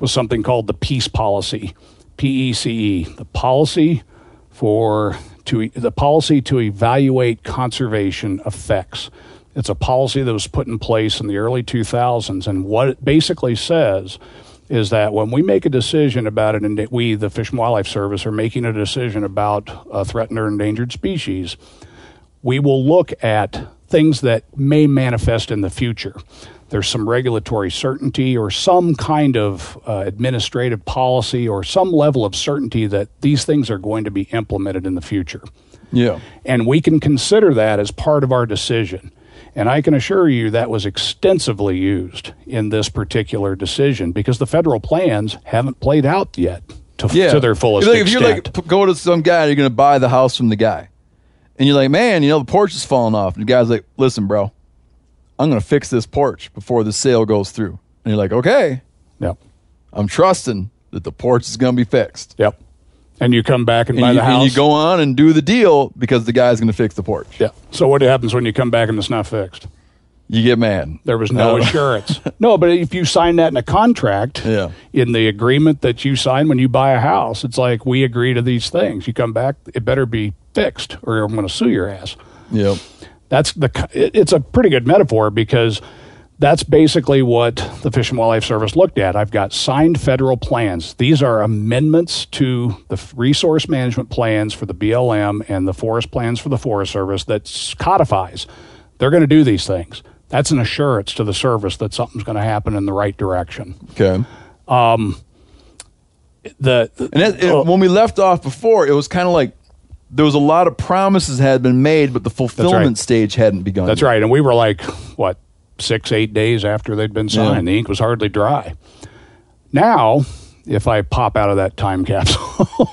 was something called the PECE policy, P E C E, the policy for to the policy to evaluate conservation effects. It's a policy that was put in place in the early 2000s, and what it basically says is that when we make a decision about it, and we, the Fish and Wildlife Service, are making a decision about a threatened or endangered species, we will look at things that may manifest in the future. There's some regulatory certainty or some kind of uh, administrative policy or some level of certainty that these things are going to be implemented in the future. Yeah. And we can consider that as part of our decision. And I can assure you that was extensively used in this particular decision because the federal plans haven't played out yet to, Yeah. to their fullest If you're like- extent. If you're like, p- go to some guy, you're going to buy the house from the guy. And you're like, man, you know, the porch is falling off. And the guy's like, listen, bro, I'm going to fix this porch before the sale goes through. And you're like, okay, yep. I'm trusting that the porch is going to be fixed. Yep. And you come back and, And buy you, the house. and you go on and do the deal because the guy's going to fix the porch. Yeah. So what happens when you come back and it's not fixed? You get mad. There was no assurance. No, but if you sign that in a contract, Yeah. in the agreement that you sign when you buy a house, it's like we agree to these things. You come back, it better be fixed, or I'm going to sue your ass. Yep. That's the. It's a pretty good metaphor because that's basically what the Fish and Wildlife Service looked at. I've got signed federal plans. These are amendments to the resource management plans for the BLM and the forest plans for the Forest Service that codifies. They're going to do these things. That's an assurance to the service that something's going to happen in the right direction. Okay. Um, the, And it, it- uh, when we left off before, it was kind of like there was a lot of promises had been made, but the fulfillment stage hadn't begun. That's yet. right. And we were like, what, six, eight days after they'd been signed. Yeah. The ink was hardly dry. Now, if I pop out of that time capsule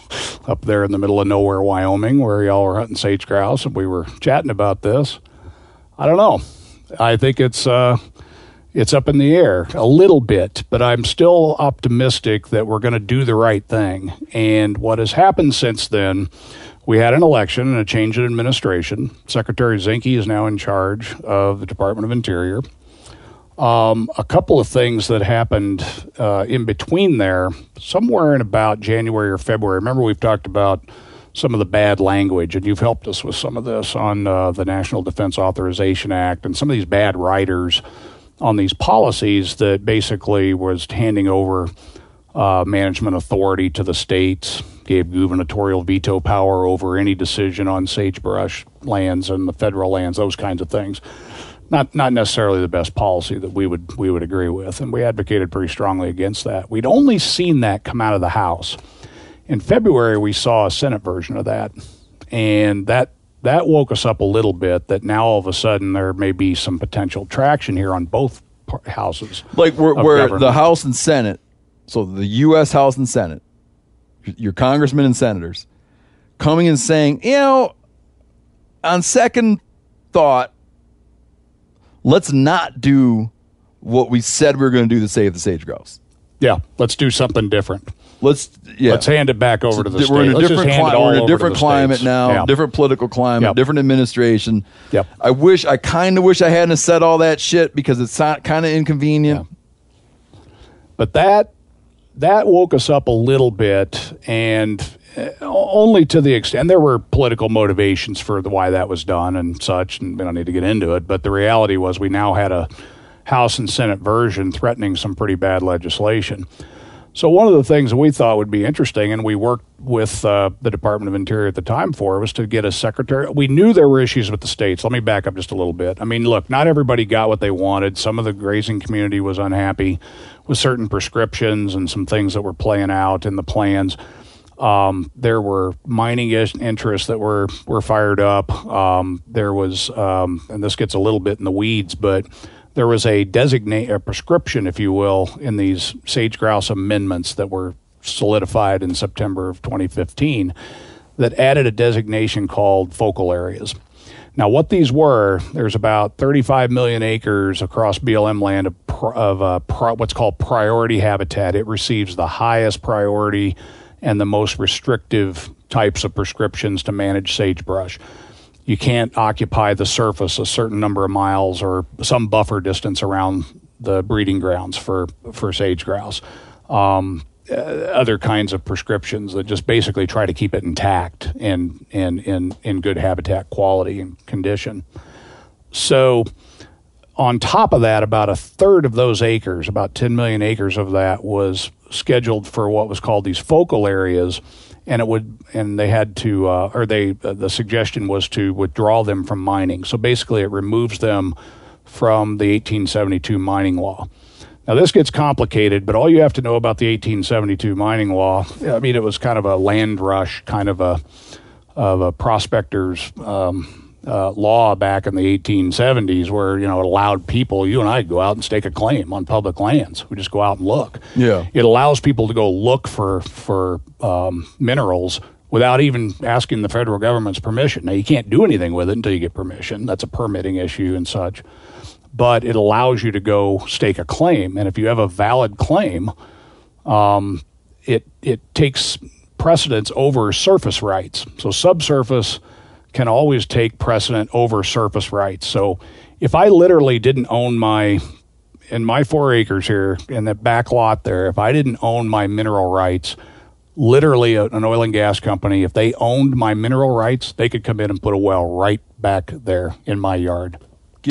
up there in the middle of nowhere, Wyoming, where y'all were hunting sage grouse and we were chatting about this, I don't know. I think it's uh, it's up in the air a little bit, but I'm still optimistic that we're going to do the right thing. And what has happened since then, we had an election and a change in administration. Secretary Zinke is now in charge of the Department of Interior. Um, a couple of things that happened uh, in between there, somewhere in about January or February. Remember, we've talked about some of the bad language, and you've helped us with some of this on uh, the National Defense Authorization Act and some of these bad writers on these policies that basically was handing over uh, management authority to the states, gave gubernatorial veto power over any decision on sagebrush lands and the federal lands, those kinds of things. Not not necessarily the best policy that we would we would agree with, and we advocated pretty strongly against that. We'd only seen that come out of the House. In February, we saw a Senate version of that, and that that woke us up a little bit. That now all of a sudden there may be some potential traction here on both houses. Like where, where the House and Senate, so the U.S. House and Senate, your congressmen and senators, coming and saying, you know, on second thought, let's not do what we said we were going to do to save the sage grouse. Yeah, let's do something different. Let's yeah. Let's hand it back over to the We're in a different, cli- we're in a different climate states. now, Yeah. different political climate, Yep. different administration. Yep. I wish, I kind of wish I hadn't said all that shit because it's kind of inconvenient. but that that woke us up a little bit and uh, only to the extent there were political motivations for the why that was done and such and we don't need to get into it but the reality was we now had a house and senate version threatening some pretty bad legislation so one of the things we thought would be interesting, and we worked with uh, the Department of Interior at the time for, was to get a secretary. We knew there were issues with the states. Let me back up just a little bit. I mean, look, not everybody got what they wanted. Some of the grazing community was unhappy with certain prescriptions and some things that were playing out in the plans. Um, there were mining interests that were were fired up. Um, there was, um, and this gets a little bit in the weeds, but there was a designate a prescription, if you will, in these sage grouse amendments that were solidified in September of 2015 that added a designation called focal areas. Now, what these were, there's about 35 million acres across BLM land of, of uh, pri- what's called priority habitat. It receives the highest priority and the most restrictive types of prescriptions to manage sagebrush. You can't occupy the surface a certain number of miles or some buffer distance around the breeding grounds for, for sage grouse. Um, uh, other kinds of prescriptions that just basically try to keep it intact and in in in good habitat quality and condition. So, on top of that, about a third of those acres, about 10 million acres of that, was scheduled for what was called these focal areas, and it would and they had to uh, or they uh, the suggestion was to withdraw them from mining. So basically, it removes them from the 1872 mining law. Now, this gets complicated, but all you have to know about the 1872 mining law, I mean, it was kind of a land rush, kind of a, of a prospector's um, uh, law back in the 1870s where, you know, it allowed people, you and I, to go out and stake a claim on public lands. We just go out and look. Yeah. It allows people to go look for, for um, minerals without even asking the federal government's permission. Now, you can't do anything with it until you get permission. That's a permitting issue and such but it allows you to go stake a claim. And if you have a valid claim, um, it it takes precedence over surface rights. So subsurface can always take precedent over surface rights. So if I literally didn't own my in my four acres here in that back lot there, if I didn't own my mineral rights, literally an oil and gas company, if they owned my mineral rights, they could come in and put a well right back there in my yard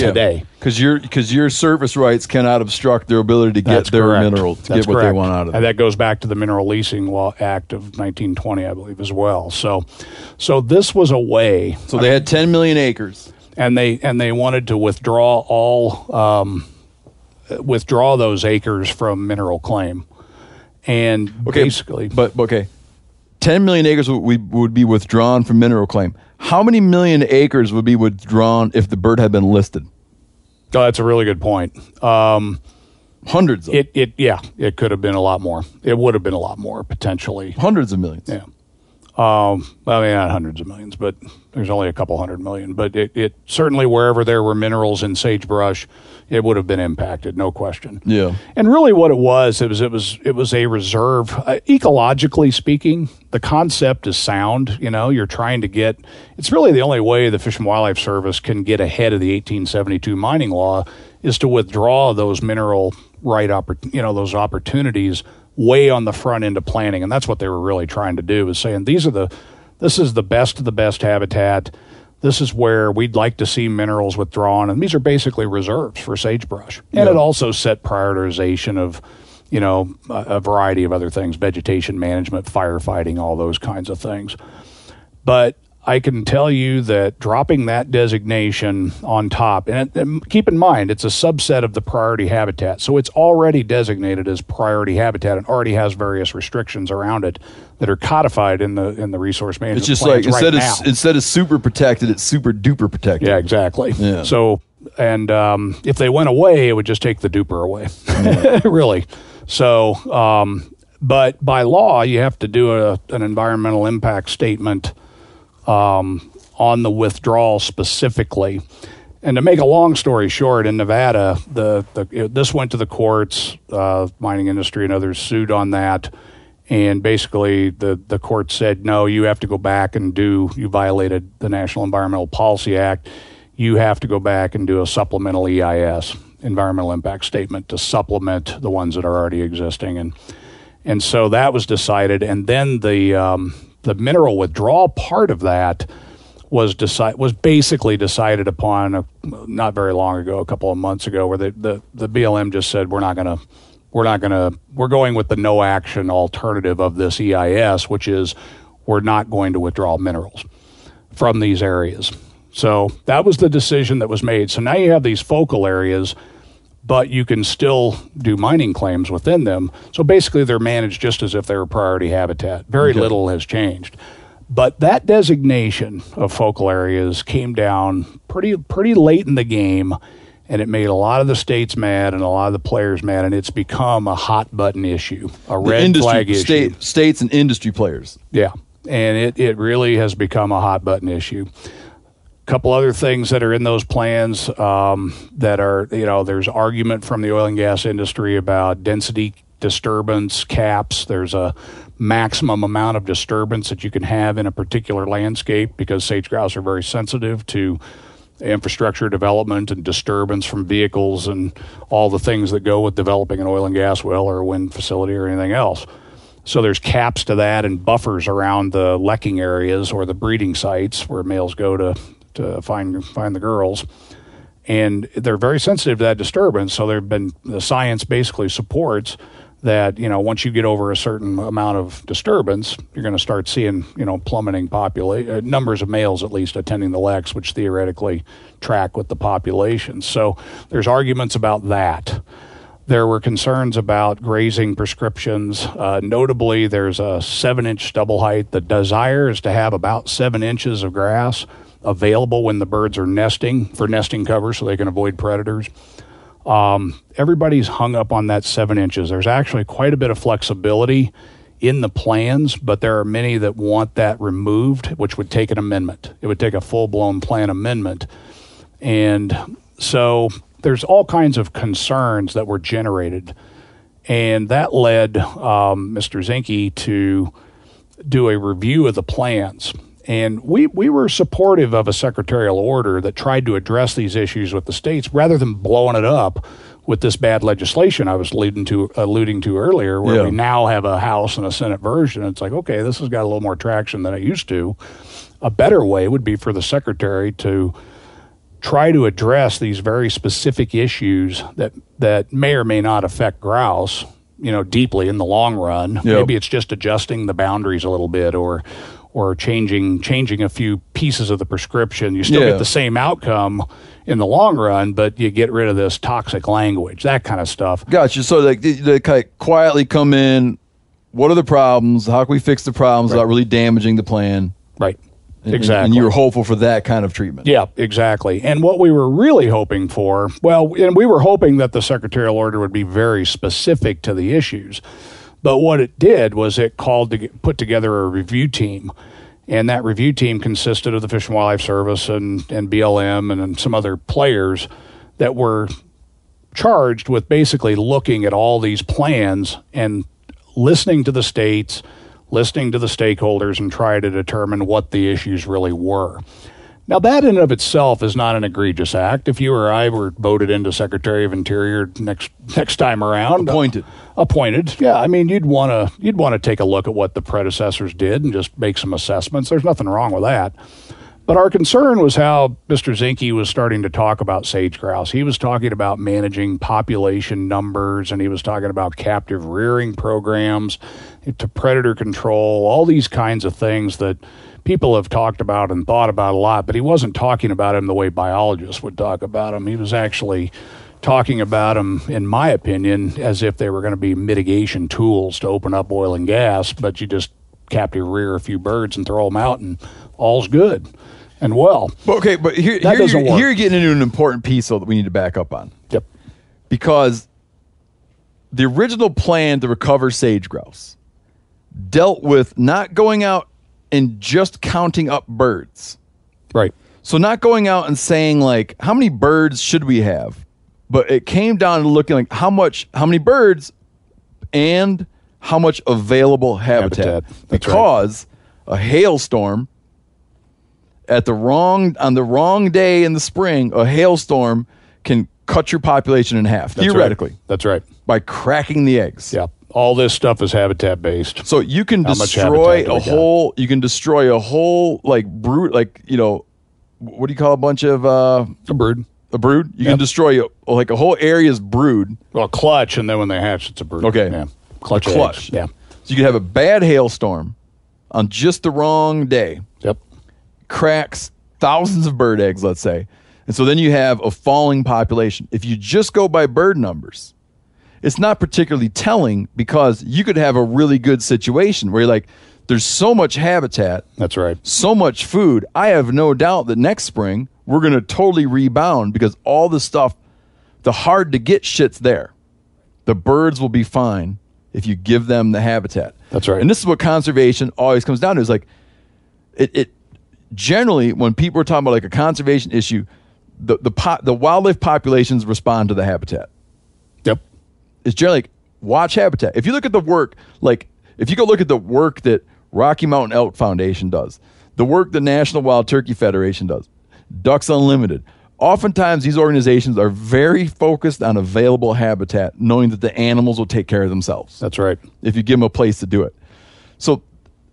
today. because your because your surface rights cannot obstruct their ability to get That's their correct. mineral to That's get what they want out of it. And that goes back to the Mineral Leasing Law Act of 1920, I believe, as well. So, so this was a way, So they had 10 million acres. and they and they wanted to withdraw all um, withdraw those acres from mineral claim, and Okay, basically, but okay, 10 million acres would be withdrawn from mineral claim. How many million acres would be withdrawn if the bird had been listed? oh, that's a really good point. Um, Hundreds of it it yeah, it could have been a lot more. It would have been a lot more potentially. hundreds of millions. Yeah. Um, well, I mean, not hundreds of millions, but there's only a couple hundred million. But it, it certainly wherever there were minerals in sagebrush, it would have been impacted, no question. Yeah. And really, what it was, it was it was it was a reserve. Uh, ecologically speaking, the concept is sound. You know, you're trying to get. It's really the only way the Fish and Wildlife Service can get ahead of the 1872 mining law is to withdraw those mineral right oppor- you know those opportunities way on the front end of planning, and that's what they were really trying to do. Was saying these are the this is the best of the best habitat. This is where we'd like to see minerals withdrawn, and these are basically reserves for sagebrush. And it also set prioritization of, you know, a, a variety of other things: vegetation management, firefighting, all those kinds of things. But I can tell you that dropping that designation on top, and, it, and keep in mind, it's a subset of the priority habitat. So it's already designated as priority habitat and already has various restrictions around it that are codified in the in the resource management. It's just like instead right of instead of super protected, it's super duper protected. Yeah, exactly. Yeah. So, and um, if they went away, it would just take the duper away. really. So, um, but by law, you have to do a, an environmental impact statement um, on the withdrawal specifically. And to make a long story short, in Nevada, the, the this went to the courts. Uh, mining industry and others sued on that, and basically the the court said no, you have to go back and do. You violated the National Environmental Policy Act. You have to go back and do a supplemental EIS, environmental impact statement, to supplement the ones that are already existing, and and so that was decided. And then the um, the mineral withdrawal part of that was decide was basically decided upon a, not very long ago, a couple of months ago, where the, the, the BLM just said we're not going to we're not going to we're going with the no action alternative of this EIS, which is we're not going to withdraw minerals from these areas. So that was the decision that was made. So now you have these focal areas, but you can still do mining claims within them. So basically, they're managed just as if they were priority habitat. Very little has changed. But that designation of focal areas came down pretty pretty late in the game, and it made a lot of the states mad and a lot of the players mad, and it's become a hot button issue, a The red industry, flag issue. state, states and industry players. Yeah, and it, it really has become a hot button issue. Couple other things that are in those plans um, that are, you know, there's argument from the oil and gas industry about density disturbance caps. There's a maximum amount of disturbance that you can have in a particular landscape because sage grouse are very sensitive to infrastructure development and disturbance from vehicles and all the things that go with developing an oil and gas well or a wind facility or anything else. So there's caps to that and buffers around the lecking areas or the breeding sites where males go to, to find find the girls. And they're very sensitive to that disturbance. So there've been the science basically supports that, you know, once you get over a certain amount of disturbance, you're going to start seeing, you know, plummeting population uh, numbers of males at least attending the leks, which theoretically track with the population. So there's arguments about that. There were concerns about grazing prescriptions. Uh, notably, there's a seven inch stubble height. The desire is to have about seven inches of grass available when the birds are nesting for nesting cover so they can avoid predators. Um, everybody's hung up on that seven inches. There's actually quite a bit of flexibility in the plans, but there are many that want that removed, which would take an amendment. It would take a full blown plan amendment. And so there's all kinds of concerns that were generated. And that led um, Mr. Zinke to do a review of the plans. And we, we were supportive of a secretarial order that tried to address these issues with the states rather than blowing it up with this bad legislation I was alluding to, alluding to earlier, where Yeah. we now have a House and a Senate version. It's like, okay, this has got a little more traction than it used to. A better way would be for the secretary to try to address these very specific issues that that may or may not affect grouse, you know, deeply in the long run. Maybe it's just adjusting the boundaries a little bit or or changing changing a few pieces of the prescription. You still Yeah. get the same outcome in the long run, but you get rid of this toxic language, that kind of stuff. Gotcha. So like they, they kind of quietly come in. What are the problems? How can we fix the problems without really damaging the plan? Right. And- exactly. And you were hopeful for that kind of treatment. Yeah, exactly. And what we were really hoping for, well, and we were hoping that the secretarial order would be very specific to the issues. But what it did was it called to get, put together a review team. And that review team consisted of the Fish and Wildlife Service and, and BLM and, and some other players that were charged with basically looking at all these plans and listening to the states, listening to the stakeholders, and try to determine what the issues really were. Now, that in and of itself is not an egregious act. If you or I were voted into Secretary of Interior next next time around, uh, Appointed. appointed, yeah, I mean, you'd want to you'd want to take a look at what the predecessors did and just make some assessments. There's nothing wrong with that. But our concern was how Mr. Zinke was starting to talk about sage grouse. He was talking about managing population numbers and he was talking about captive rearing programs to predator control, all these kinds of things that people have talked about and thought about a lot, but he wasn't talking about them the way biologists would talk about them. He was actually talking about them, in my opinion, as if they were going to be mitigation tools to open up oil and gas, but you just captive rear a few birds and throw them out and all's good and well. Okay, but here, That here, doesn't you're, work. here you're getting into an important piece though, that we need to back up on. Yep. because the original plan to recover sage grouse dealt with not going out and just counting up birds. Right. So not going out and saying like how many birds should we have, but it came down to looking like how much how many birds and how much available habitat, Habitat. That's right. because a hailstorm at the wrong on the wrong day in the spring, a hailstorm can cut your population in half That's right. theoretically That's right. by cracking the eggs. Yeah. All this stuff is habitat based. So you can How destroy a we got? whole. You can destroy a whole like brood. Like you know, what do you call a bunch of uh A brood. a brood? You can destroy a, like a whole area's brood. Well, clutch, and then when they hatch, it's a brood. Okay. Yeah. Clutch. A clutch. Yeah. So you could have a bad hailstorm on just the wrong day, Yep. Cracks thousands of bird eggs, let's say. And so then you have a falling population. If you just go by bird numbers, it's not particularly telling because you could have a really good situation where you're like, there's so much habitat, That's right. so much food. I have no doubt that next spring we're going to totally rebound because all the stuff, the hard to get shit's there. The birds will be fine if you give them the habitat. That's right. And this is what conservation always comes down to is like, it, it generally when people are talking about like a conservation issue, the the po- the wildlife populations respond to the habitat Yep. it's generally like watch habitat. If you look at the work, like if you go look at the work that Rocky Mountain Elk Foundation does, the work the National Wild Turkey Federation does, Ducks Unlimited, oftentimes these organizations are very focused on available habitat, knowing that the animals will take care of themselves That's right. if you give them a place to do it. So,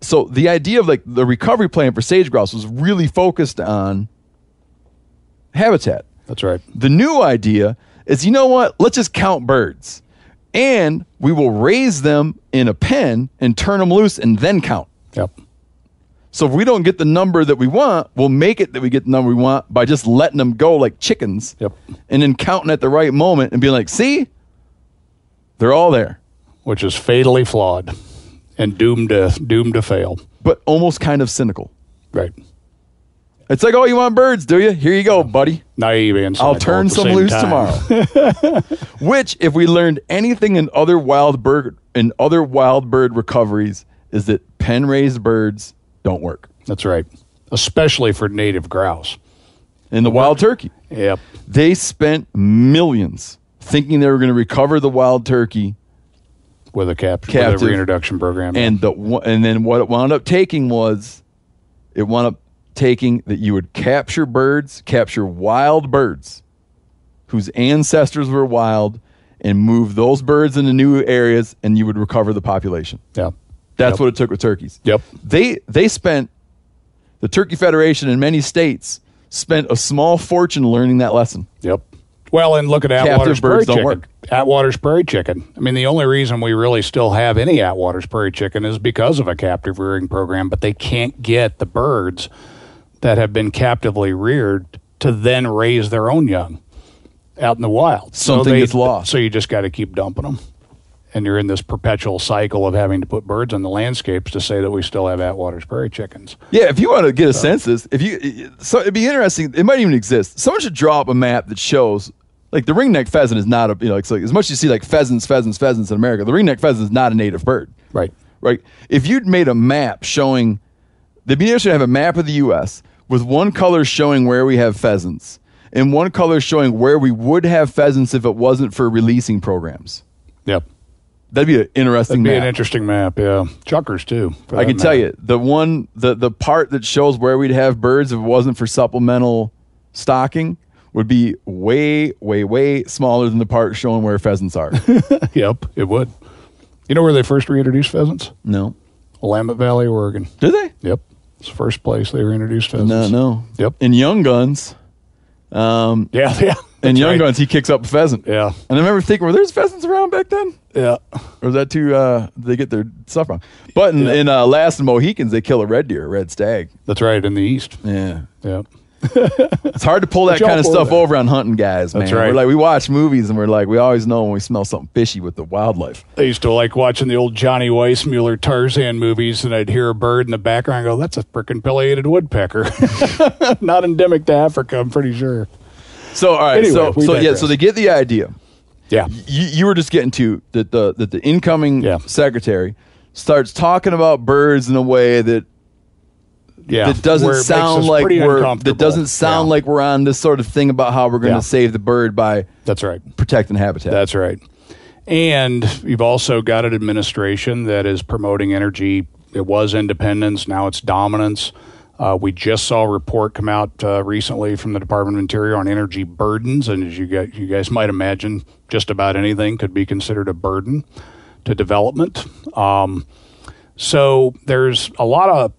so the idea of like the recovery plan for sage grouse was really focused on habitat. That's right. The new idea is, you know what? Let's just count birds, and we will raise them in a pen and turn them loose, and then count. Yep. So if we don't get the number that we want, we'll make it that we get the number we want by just letting them go like chickens. Yep. And then counting at the right moment and being like, see, they're all there, Which is fatally flawed and doomed to doomed to fail. but almost kind of cynical. Right. It's like, oh, you want birds, do you? Here you go, buddy. Naive and I'll turn some loose time. tomorrow. Which, if we learned anything in other wild bird in other wild bird recoveries, is that pen raised birds don't work. That's right. Especially for native grouse. In the wild turkey, Yep. they spent millions thinking they were going to recover the wild turkey, With a cap- Captive. with a reintroduction program. and the and then what it wound up taking was, it wound up taking that you would capture birds, capture wild birds, whose ancestors were wild, and move those birds into new areas, and you would recover the population. yeah. That's Yep. what it took with turkeys. Yep. They they spent the Turkey Federation in many states spent a small fortune learning that lesson. Yep. Well, and look at Atwater's prairie don't chicken. work. Atwater's prairie chicken. I mean, the only reason we really still have any Atwater's prairie chicken is because of a captive rearing program, but they can't get the birds that have been captively reared to then raise their own young out in the wild. Something they- gets lost. So you just got to keep dumping them. And you're in this perpetual cycle of having to put birds on the landscapes to say that we still have Atwater's prairie chickens. Yeah, if you want to get a census, if you so it'd be interesting. It might even exist. Someone should draw up a map that shows like the ringneck pheasant is not a you know it's like as much as you see like pheasants, pheasants, pheasants in America, the ringneck pheasant is not a native bird. Right. right? If you'd made a map showing, the BDS should have a map of the U.S. with one color showing where we have pheasants and one color showing where we would have pheasants if it wasn't for releasing programs. Yep. That'd be an interesting That'd be map. an interesting map, yeah. Chukars, too. I can tell you the one the the part that shows where we'd have birds if it wasn't for supplemental stocking would be way way way smaller than the part showing where pheasants are. Yep, it would. You know where they first reintroduced pheasants? no, Willamette Valley, Oregon. did they? Yep. It's the first place they reintroduced pheasants. No, no. Yep. In Young Guns, um, Yeah, yeah. in Young right. Guns, he kicks up a pheasant. Yeah. And I remember thinking, were there pheasants around back then? Yeah. Or is that too, uh, they get their stuff wrong? But in, in uh, Last of Mohicans, they kill a red deer, a red stag. That's right, in the east. Yeah. Yep. It's hard to pull that kind of stuff that. over on hunting guys, man. That's right. We're like, we watch movies and we're like, we always know when we smell something fishy with the wildlife. I used to like watching the old Johnny Weissmuller Tarzan movies, and I'd hear a bird in the background and go, that's a frickin' pileated woodpecker. Not endemic to Africa, I'm pretty sure. So, all right. Anyway, so, we so yeah, so they get the idea. Yeah. You, you were just getting to that the, that the incoming Yeah. secretary starts talking about birds in a way that Yeah. that doesn't Where it makes sound like we're that doesn't sound Yeah. like we're on this sort of thing about how we're going to Yeah. save the bird by That's right. protecting habitat. That's right. And you've also got an administration that is promoting energy. It was independence, now it's dominance. Uh, we just saw a report come out uh, recently from the Department of Interior on energy burdens, and as you guys, you guys might imagine, just about anything could be considered a burden to development. Um, so there's a lot of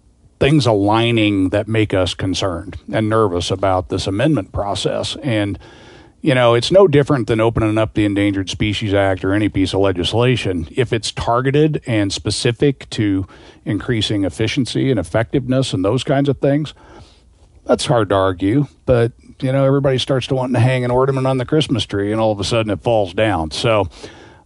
things aligning that make us concerned and nervous about this amendment process. And, you know, it's no different than opening up the Endangered Species Act or any piece of legislation. If it's targeted and specific to increasing efficiency and effectiveness and those kinds of things, That's hard to argue, but you know everybody starts to want to hang an ornament on the Christmas tree, and all of a sudden it falls down. So,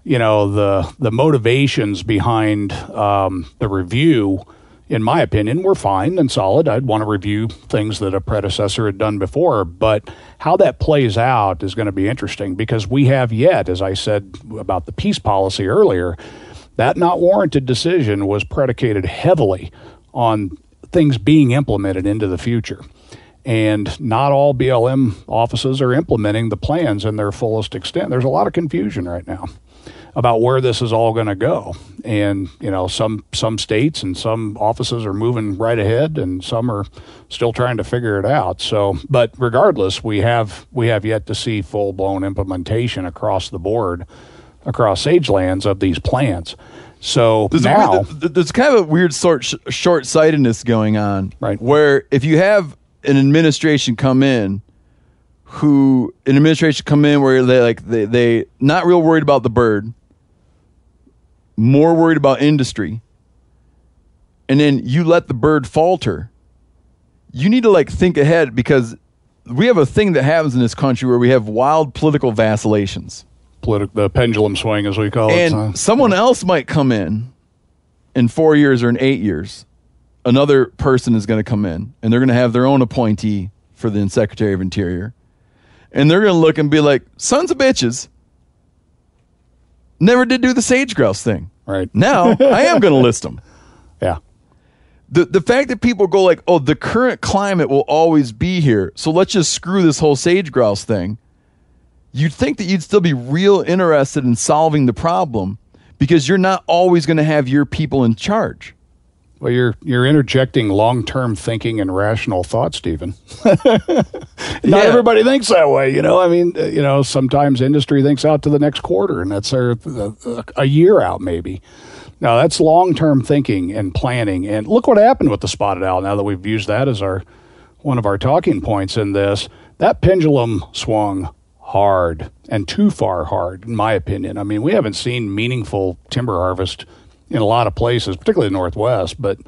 you know the the motivations behind um, the review, in my opinion, were fine and solid. I'd want to review things that a predecessor had done before, but how that plays out is going to be interesting because we have yet, as I said about the PECE policy earlier, that not warranted decision was predicated heavily on things being implemented into the future. And not all BLM offices are implementing the plans in their fullest extent. There's a lot of confusion right now about where this is all going to go. And you know, some some states and some offices are moving right ahead, and some are still trying to figure it out. So, but regardless, we have we have yet to see full blown implementation across the board across Sagelands of these plans. So There's, now, weird, there's kind of a weird sort short sightedness going on, Right. Where if you have an administration come in, who an administration come in where they like they they not real worried about the bird, more worried about industry, and then you let the bird falter. You need to like think ahead because we have a thing that happens in this country where we have wild political vacillations politi- the pendulum swing, as we call it. and so- someone else might come in in four years or in eight years. Another person is going to come in, and they're going to have their own appointee for the Secretary of Interior, and they're going to look and be like, "Sons of bitches, never did do the sage grouse thing." right Now I am going to list them. yeah. The the fact that people go like, "Oh, the current climate will always be here, so let's just screw this whole sage grouse thing." You'd think that you'd still be real interested in solving the problem because you're not always going to have your people in charge. Well, you're you're interjecting long term thinking and rational thought, Steven. Not Yeah. everybody thinks that way, you know. I mean, uh, you know, sometimes industry thinks out to the next quarter, and that's a, a, a year out, maybe. Now that's long term thinking and planning. And look what happened with the spotted owl. Now that we've used that as our one of our talking points in this, that pendulum swung hard and too far hard, in my opinion. I mean, we haven't seen meaningful timber harvest in a lot of places, particularly the Northwest, but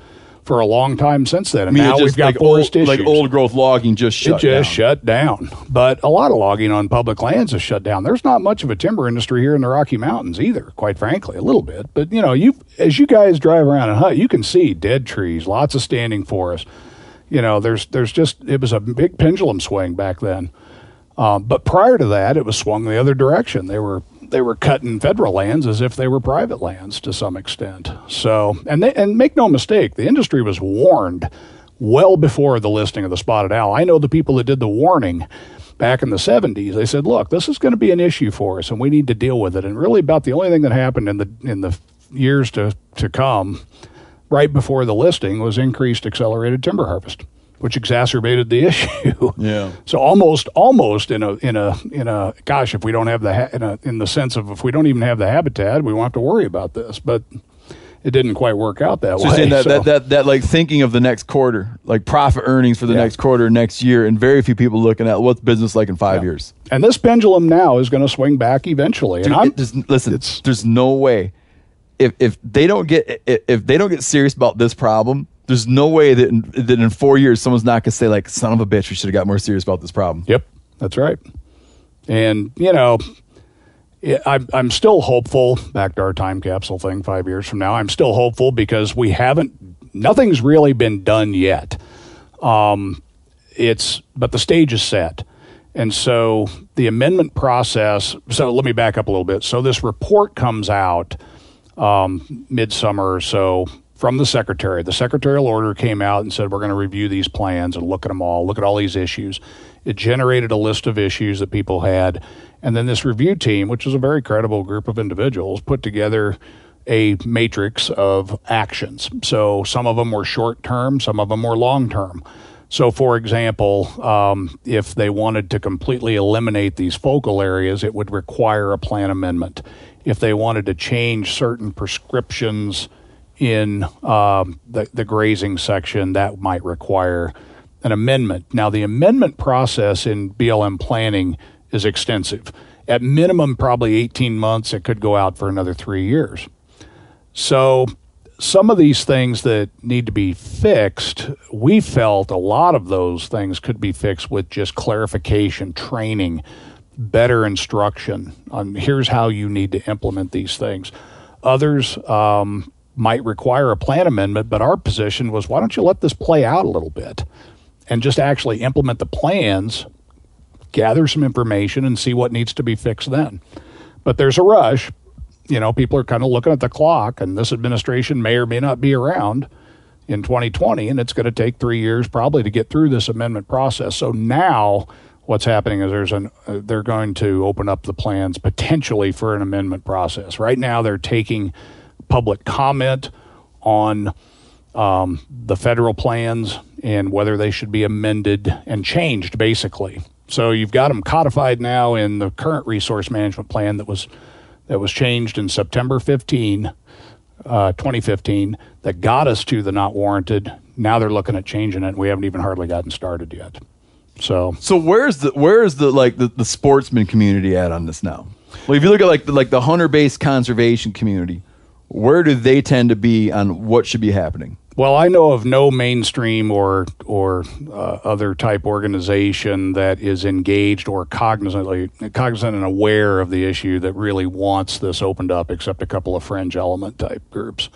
for a long time since then. And I mean, now it we've got like forest old, issues like old growth logging just shut it just down. shut down. But a lot of logging on public lands is shut down. There's not much of a timber industry here in the Rocky Mountains either, quite frankly, a little bit. But you know, you as you guys drive around and hunt, you can see dead trees, lots of standing forest. You know, there's there's just it was a big pendulum swing back then. Um, but prior to that, it was swung the other direction. They were they were cutting federal lands as if they were private lands to some extent. So, and they, and make no mistake, the industry was warned well before the listing of the spotted owl. I know the people that did the warning back in the 70s. They said, "Look, this is going to be an issue for us, and we need to deal with it." And really, about the only thing that happened in the in the years to to come, right before the listing, was increased accelerated timber harvest, which exacerbated the issue. Yeah. So almost, almost in a in a in a gosh, if we don't have the ha- in a in the sense of if we don't even have the habitat, we won't have to worry about this. But it didn't quite work out that So way. that, so- that, that, that like thinking of the next quarter, like profit earnings for the Yeah. next quarter, next year, and very few people looking at what's business like in five years. and this pendulum now is going to swing back eventually. Dude, and there's- listen, it's- there's no way if if they don't get if they don't get serious about this problem, there's no way that in, that in four years someone's not gonna say like, "Son of a bitch, we should have got more serious about this problem." Yep, that's right. And you know, I'm I'm still hopeful. Back to our time capsule thing, five years from now, I'm still hopeful because we haven't. Nothing's really been done yet. Um, it's but the stage is set. And so the amendment process. So let me back up a little bit. So this report comes out um, midsummer or so from the secretary. The secretarial order came out and said, We're going to review these plans and look at them all, look at all these issues. It generated a list of issues that people had. And then this review team, which is a very credible group of individuals, put together a matrix of actions. So some of them were short term, some of them were long term. So, for example, um, if they wanted to completely eliminate these focal areas, it would require a plan amendment. If they wanted to change certain prescriptions in um, the, the grazing section, that might require an amendment. Now, the amendment process in BLM planning is extensive. At minimum, probably 18 months. It could go out for another three years. So some of these things that need to be fixed, we felt a lot of those things could be fixed with just clarification, training, better instruction on here's how you need to implement these things. Others um, might require a plan amendment, but our position was why don't you let this play out a little bit and just actually implement the plans, gather some information, and see what needs to be fixed then. But there's a rush. You know, people are kind of looking at the clock, and this administration may or may not be around in 2020, and it's going to take three years probably to get through this amendment process. So now, what's happening is there's an uh, they're going to open up the plans potentially for an amendment process. Right now, they're taking public comment on um, the federal plans and whether they should be amended and changed, basically. So you've got them codified now in the current resource management plan that was that was changed in September 15, uh, 2015, that got us to the not warranted. Now they're looking at changing it. We haven't even hardly gotten started yet. So So where's the where's the like the, the sportsman community at on this now? Well, if you look at like the, like the hunter based conservation community, where do they tend to be on what should be happening? Well, I know of no mainstream or or uh, other type organization that is engaged or cognizantly cognizant and aware of the issue that really wants this opened up, except a couple of fringe element type groups.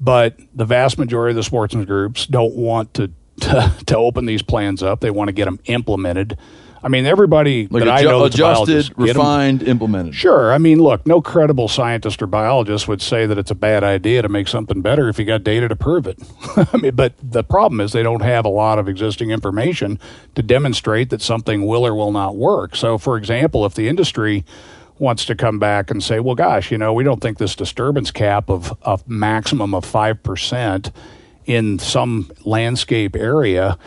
But the vast majority of the sportsman groups don't want to to, to open these plans up. They want to get them implemented. I mean, everybody Like that I know that's a biologist, adjusted, refined, implemented. Sure. I mean, look, no credible scientist or biologist would say that it's a bad idea to make something better if you got data to prove it. I mean, but the problem is they don't have a lot of existing information to demonstrate that something will or will not work. So, for example, if the industry wants to come back and say, well, gosh, you know, we don't think this disturbance cap of a maximum of 5% in some landscape area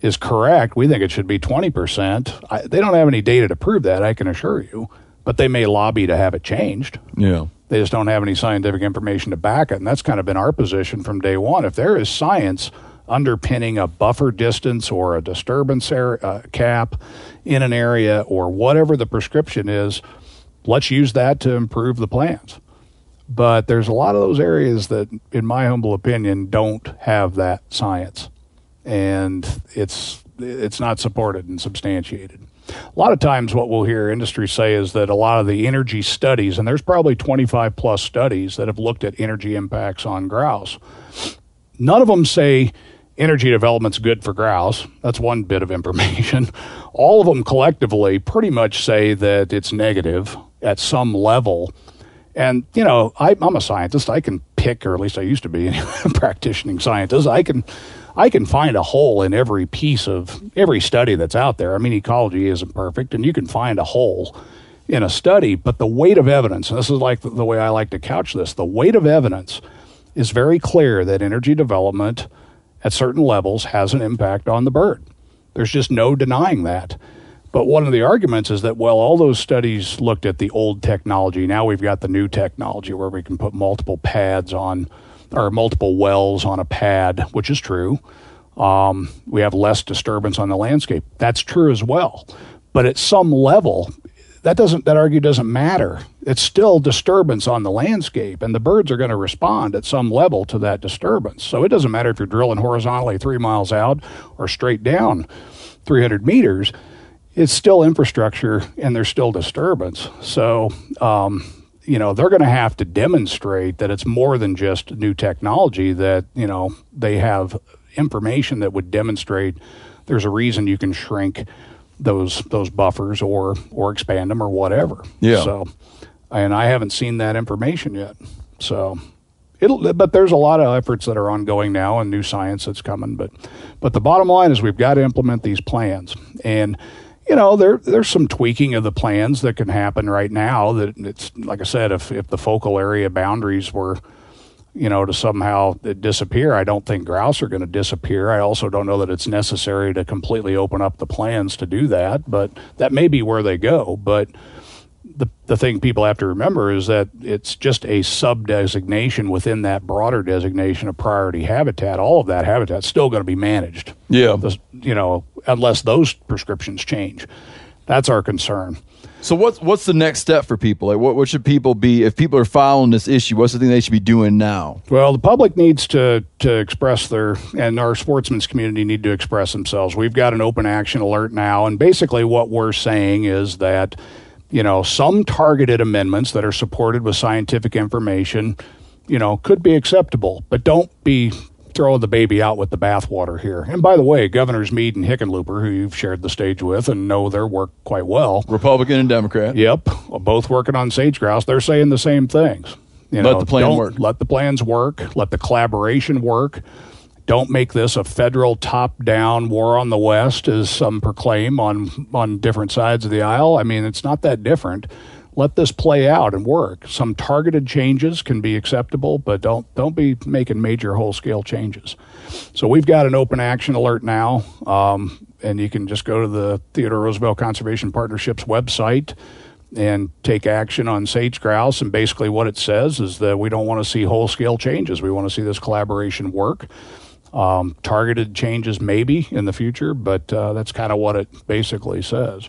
is correct. We think it should be 20%. I, they don't have any data to prove that, I can assure you, but they may lobby to have it changed. Yeah. They just don't have any scientific information to back it. And that's kind of been our position from day one. If there is science underpinning a buffer distance or a disturbance area, uh, cap in an area or whatever the prescription is, let's use that to improve the plans. But there's a lot of those areas that, in my humble opinion, don't have that science. And it's it's not supported and substantiated. A lot of times, what we'll hear industry say is that a lot of the energy studies, and there's probably 25 plus studies that have looked at energy impacts on grouse. None of them say energy development's good for grouse. That's one bit of information. All of them collectively pretty much say that it's negative at some level. And, you know, I, I'm a scientist. I can pick, or at least I used to be a practicing scientist. I can, I can find a hole in every piece of every study that's out there. I mean, ecology isn't perfect, and you can find a hole in a study, but the weight of evidence, and this is like the, the way I like to couch this, the weight of evidence is very clear that energy development at certain levels has an impact on the bird. There's just no denying that. But one of the arguments is that, well, all those studies looked at the old technology. Now we've got the new technology where we can put multiple pads on, or multiple wells on a pad, which is true. Um, we have less disturbance on the landscape. That's true as well. But at some level, that doesn't that argue doesn't matter. It's still disturbance on the landscape, and the birds are going to respond at some level to that disturbance. So it doesn't matter if you're drilling horizontally three miles out or straight down 300 meters. It's still infrastructure, and there's still disturbance. So. Um, you know they're going to have to demonstrate that it's more than just new technology that you know they have information that would demonstrate there's a reason you can shrink those those buffers or or expand them or whatever. Yeah. So, and I haven't seen that information yet. So, it'll. But there's a lot of efforts that are ongoing now and new science that's coming. But but the bottom line is we've got to implement these plans and. You know, there there's some tweaking of the plans that can happen right now. That it's like I said, if if the focal area boundaries were you know, to somehow disappear. I don't think grouse are going to disappear. I also don't know that it's necessary to completely open up the plans to do that, but that may be where they go. But the the thing people have to remember is that it's just a sub designation within that broader designation of priority habitat. All of that habitat's still going to be managed. Yeah. The- you know, unless those prescriptions change. That's our concern. So what's what's the next step for people? Like what, what should people be if people are following this issue? What's the thing they should be doing now? Well, the public needs to to express their and our sportsman's community need to express themselves. We've got an open action alert now, and basically what we're saying is that you know some targeted amendments that are supported with scientific information, you know, could be acceptable, but don't be throwing the baby out with the bathwater here. And by the way, Governors Mead and Hickenlooper, who you've shared the stage with and know their work quite well, Republican and Democrat. Yep, both working on sage grouse. They're saying the same things. You Let know, the plan don't- work. Let the plans work. Let the collaboration work. Don't make this a federal top-down war on the West, as some proclaim on on different sides of the aisle. I mean, it's not that different. Let this play out and work. Some targeted changes can be acceptable, but don't don't be making major whole-scale changes. So we've got an open action alert now, um, and you can just go to the Theodore Roosevelt Conservation Partnership's website and take action on sage grouse. And basically, what it says is that we don't want to see whole scale changes. We want to see this collaboration work. Um, targeted changes, maybe in the future, but uh, that's kind of what it basically says.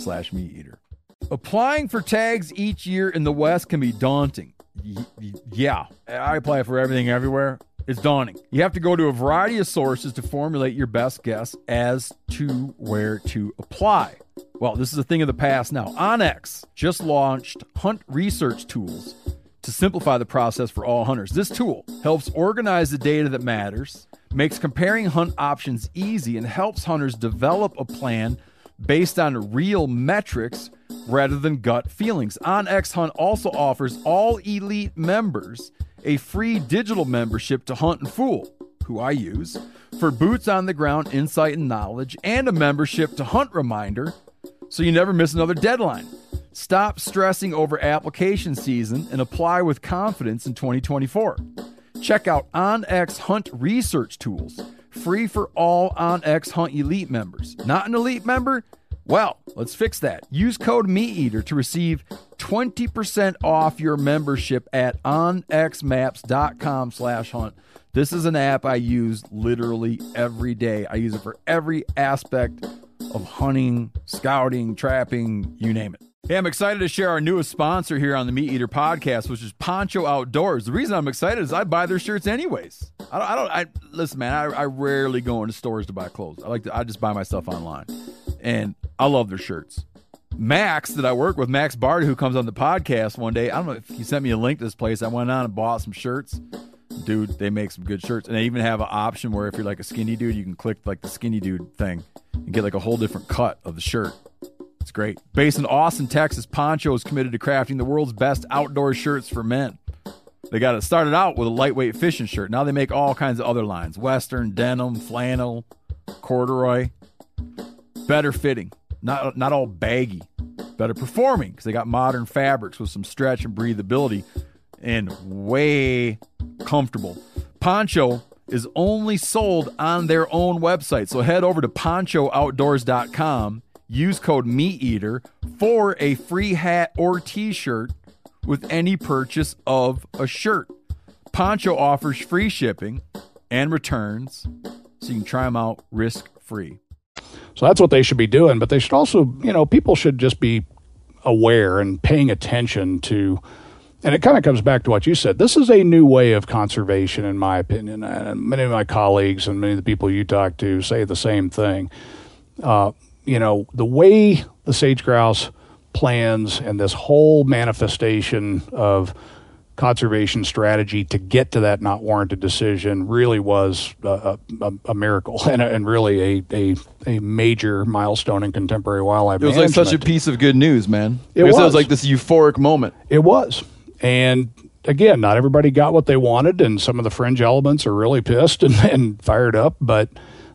slash meateater. Applying for tags each year in the West can be daunting. Y- yeah, I apply for everything everywhere. It's daunting. You have to go to a variety of sources to formulate your best guess as to where to apply. Well, this is a thing of the past now. onX just launched hunt research tools to simplify the process for all hunters. This tool helps organize the data that matters, makes comparing hunt options easy, and helps hunters develop a plan based on real metrics rather than gut feelings. OnX Hunt also offers all elite members a free digital membership to Huntin' Fool, who I use, for boots on the ground insight and knowledge, and a membership to Hunt Reminder so you never miss another deadline. Stop stressing over application season and apply with confidence in 2024. Check out OnX Hunt Research Tools, free for all onX Hunt Elite members. Not an elite member? Well, let's fix that. Use code MeatEater to receive 20% off your membership at onxmaps.com slash hunt. This is an app I use literally every day. I use it for every aspect of hunting, scouting, trapping, you name it. Hey, I'm excited to share our newest sponsor here on the MeatEater podcast, which is Poncho Outdoors. The reason I'm excited is I buy their shirts anyways. I don't, I don't, I listen, man. I, I rarely go into stores to buy clothes. I like to, I just buy my stuff online, and I love their shirts. Max, that I work with, Max Bard, who comes on the podcast one day. I don't know if he sent me a link to this place. I went on and bought some shirts. Dude, they make some good shirts, and they even have an option where if you're like a skinny dude, you can click like the skinny dude thing and get like a whole different cut of the shirt. It's great. Based in Austin, Texas, Poncho is committed to crafting the world's best outdoor shirts for men. They got it started out with a lightweight fishing shirt. Now they make all kinds of other lines western, denim, flannel, corduroy. Better fitting, not, not all baggy. Better performing because they got modern fabrics with some stretch and breathability and way comfortable. Poncho is only sold on their own website. So head over to ponchooutdoors.com, use code MeatEater for a free hat or t shirt with any purchase of a shirt. Poncho offers free shipping and returns, so you can try them out risk free. So that's what they should be doing. But they should also, you know, people should just be aware and paying attention to and it kind of comes back to what you said. This is a new way of conservation, in my opinion. And many of my colleagues and many of the people you talk to say the same thing. Uh, you know, the way the sage grouse plans and this whole manifestation of conservation strategy to get to that not warranted decision really was a, a, a miracle and, a, and really a, a, a major milestone in contemporary wildlife It was like such a piece of good news, man. It Because was. like this euphoric moment. It was. And again, not everybody got what they wanted, and some of the fringe elements are really pissed and, and fired up. But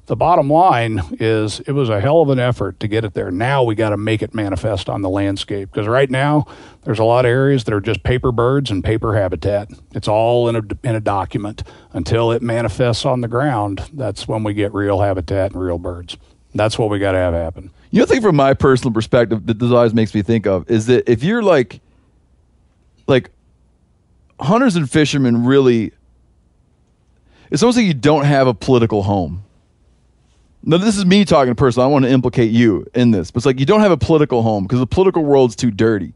the bottom line is it was a hell of an effort to get it there. Now we got to make it manifest on the landscape because right now there's a lot of areas that are just paper birds and paper habitat. It's all in a, in a document until it manifests on the ground. That's when we get real habitat and real birds. That's what we got to have happen. You know, thing from my personal perspective that this always makes me think of is that if you're like, like, hunters and fishermen really, it's almost like you don't have a political home. Now, this is me talking personally. I don't want to implicate you in this, but it's like you don't have a political home because the political world's too dirty.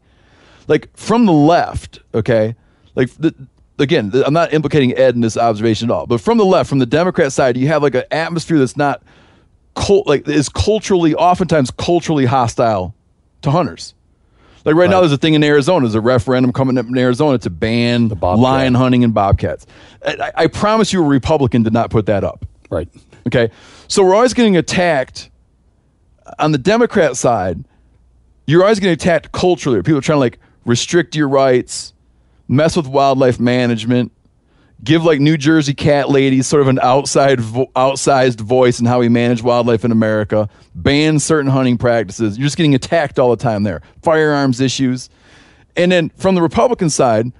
Like from the left, okay, like the, again, th- I'm not implicating Ed in this observation at all, but from the left, from the Democrat side, you have like an atmosphere that's not cult, like is culturally, oftentimes culturally hostile to hunters. Like right, now, there's a thing in Arizona. There's a referendum coming up in Arizona to ban lion hunting and bobcats. I, I- I promise you, a Republican did not put that up. Right. Okay. So we're always getting attacked on the Democrat side. You're always getting attacked culturally. People are trying to like restrict your rights, mess with wildlife management, give like New Jersey cat ladies sort of an outside vo- outsized voice in how we manage wildlife in America, ban certain hunting practices. You're just getting attacked all the time there. Firearms issues. And then from the Republican side,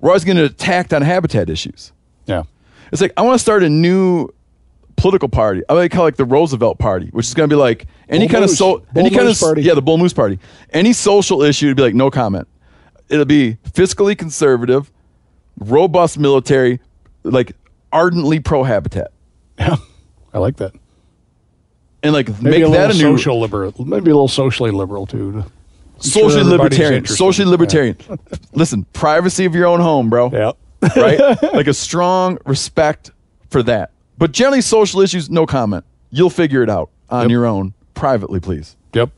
we're always getting attacked on habitat issues. Yeah. It's like I want to start a new political party. I like call it like the Roosevelt Party, which is going to be like any Bull kind Moose. of so Bull any kind of Party. yeah, the Bull Moose Party. Any social issue to be like no comment. It'll be fiscally conservative, robust military, like ardently pro habitat, Yeah. I like that. and like Maybe make a that a little new social liberal, maybe a little socially liberal too. to- socially everybody's libertarian, interested. socially libertarian. Listen, privacy of your own home, bro. Yeah. right? like a strong respect for that. But generally, social issues, no comment. You'll figure it out on Yep. your own, privately, please. Yep.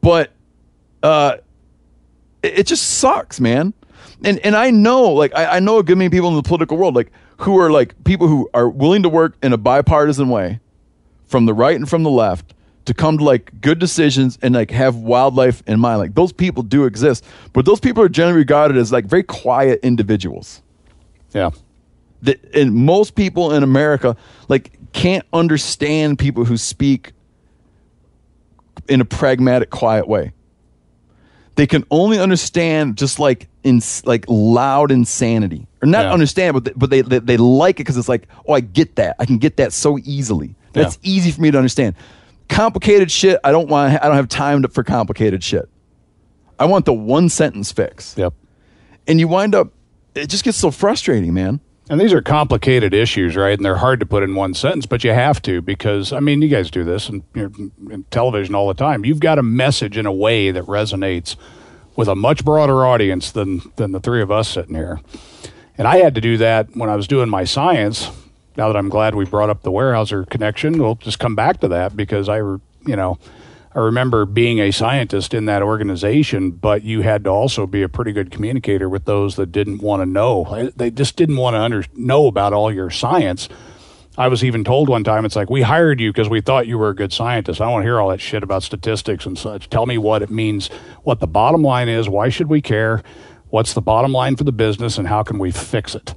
But uh, it, it just sucks, man. And and I know, like, I, I know a good many people in the political world, like, who are like people who are willing to work in a bipartisan way, from the right and from the left, to come to like good decisions and like have wildlife in mind. Like those people do exist, but those people are generally regarded as like very quiet individuals Yeah. That and most people in America like can't understand people who speak in a pragmatic, quiet way. They can only understand just like in like loud insanity, or not Yeah. understand, but they, but they, they they like it because it's like, oh, I get that. I can get that so easily. That's Yeah. easy for me to understand. Complicated shit, I don't want. I don't have time to, for complicated shit. I want the one sentence fix, Yep. and you wind up. It just gets so frustrating, man. And these are complicated issues, right? And they're hard to put in one sentence, but you have to because I mean, you guys do this in, in television all the time. You've got a message in a way that resonates with a much broader audience than than the three of us sitting here. And I had to do that when I was doing my science. Now that I'm glad we brought up the Weyerhaeuser connection, we'll just come back to that because I, you know, I remember being a scientist in that organization, but you had to also be a pretty good communicator with those that didn't want to know. They just didn't want to under- know about all your science. I was even told one time, it's like, we hired you because we thought you were a good scientist. I don't want to hear all that shit about statistics and such. Tell me what it means, what the bottom line is. Why should we care? What's the bottom line for the business and how can we fix it?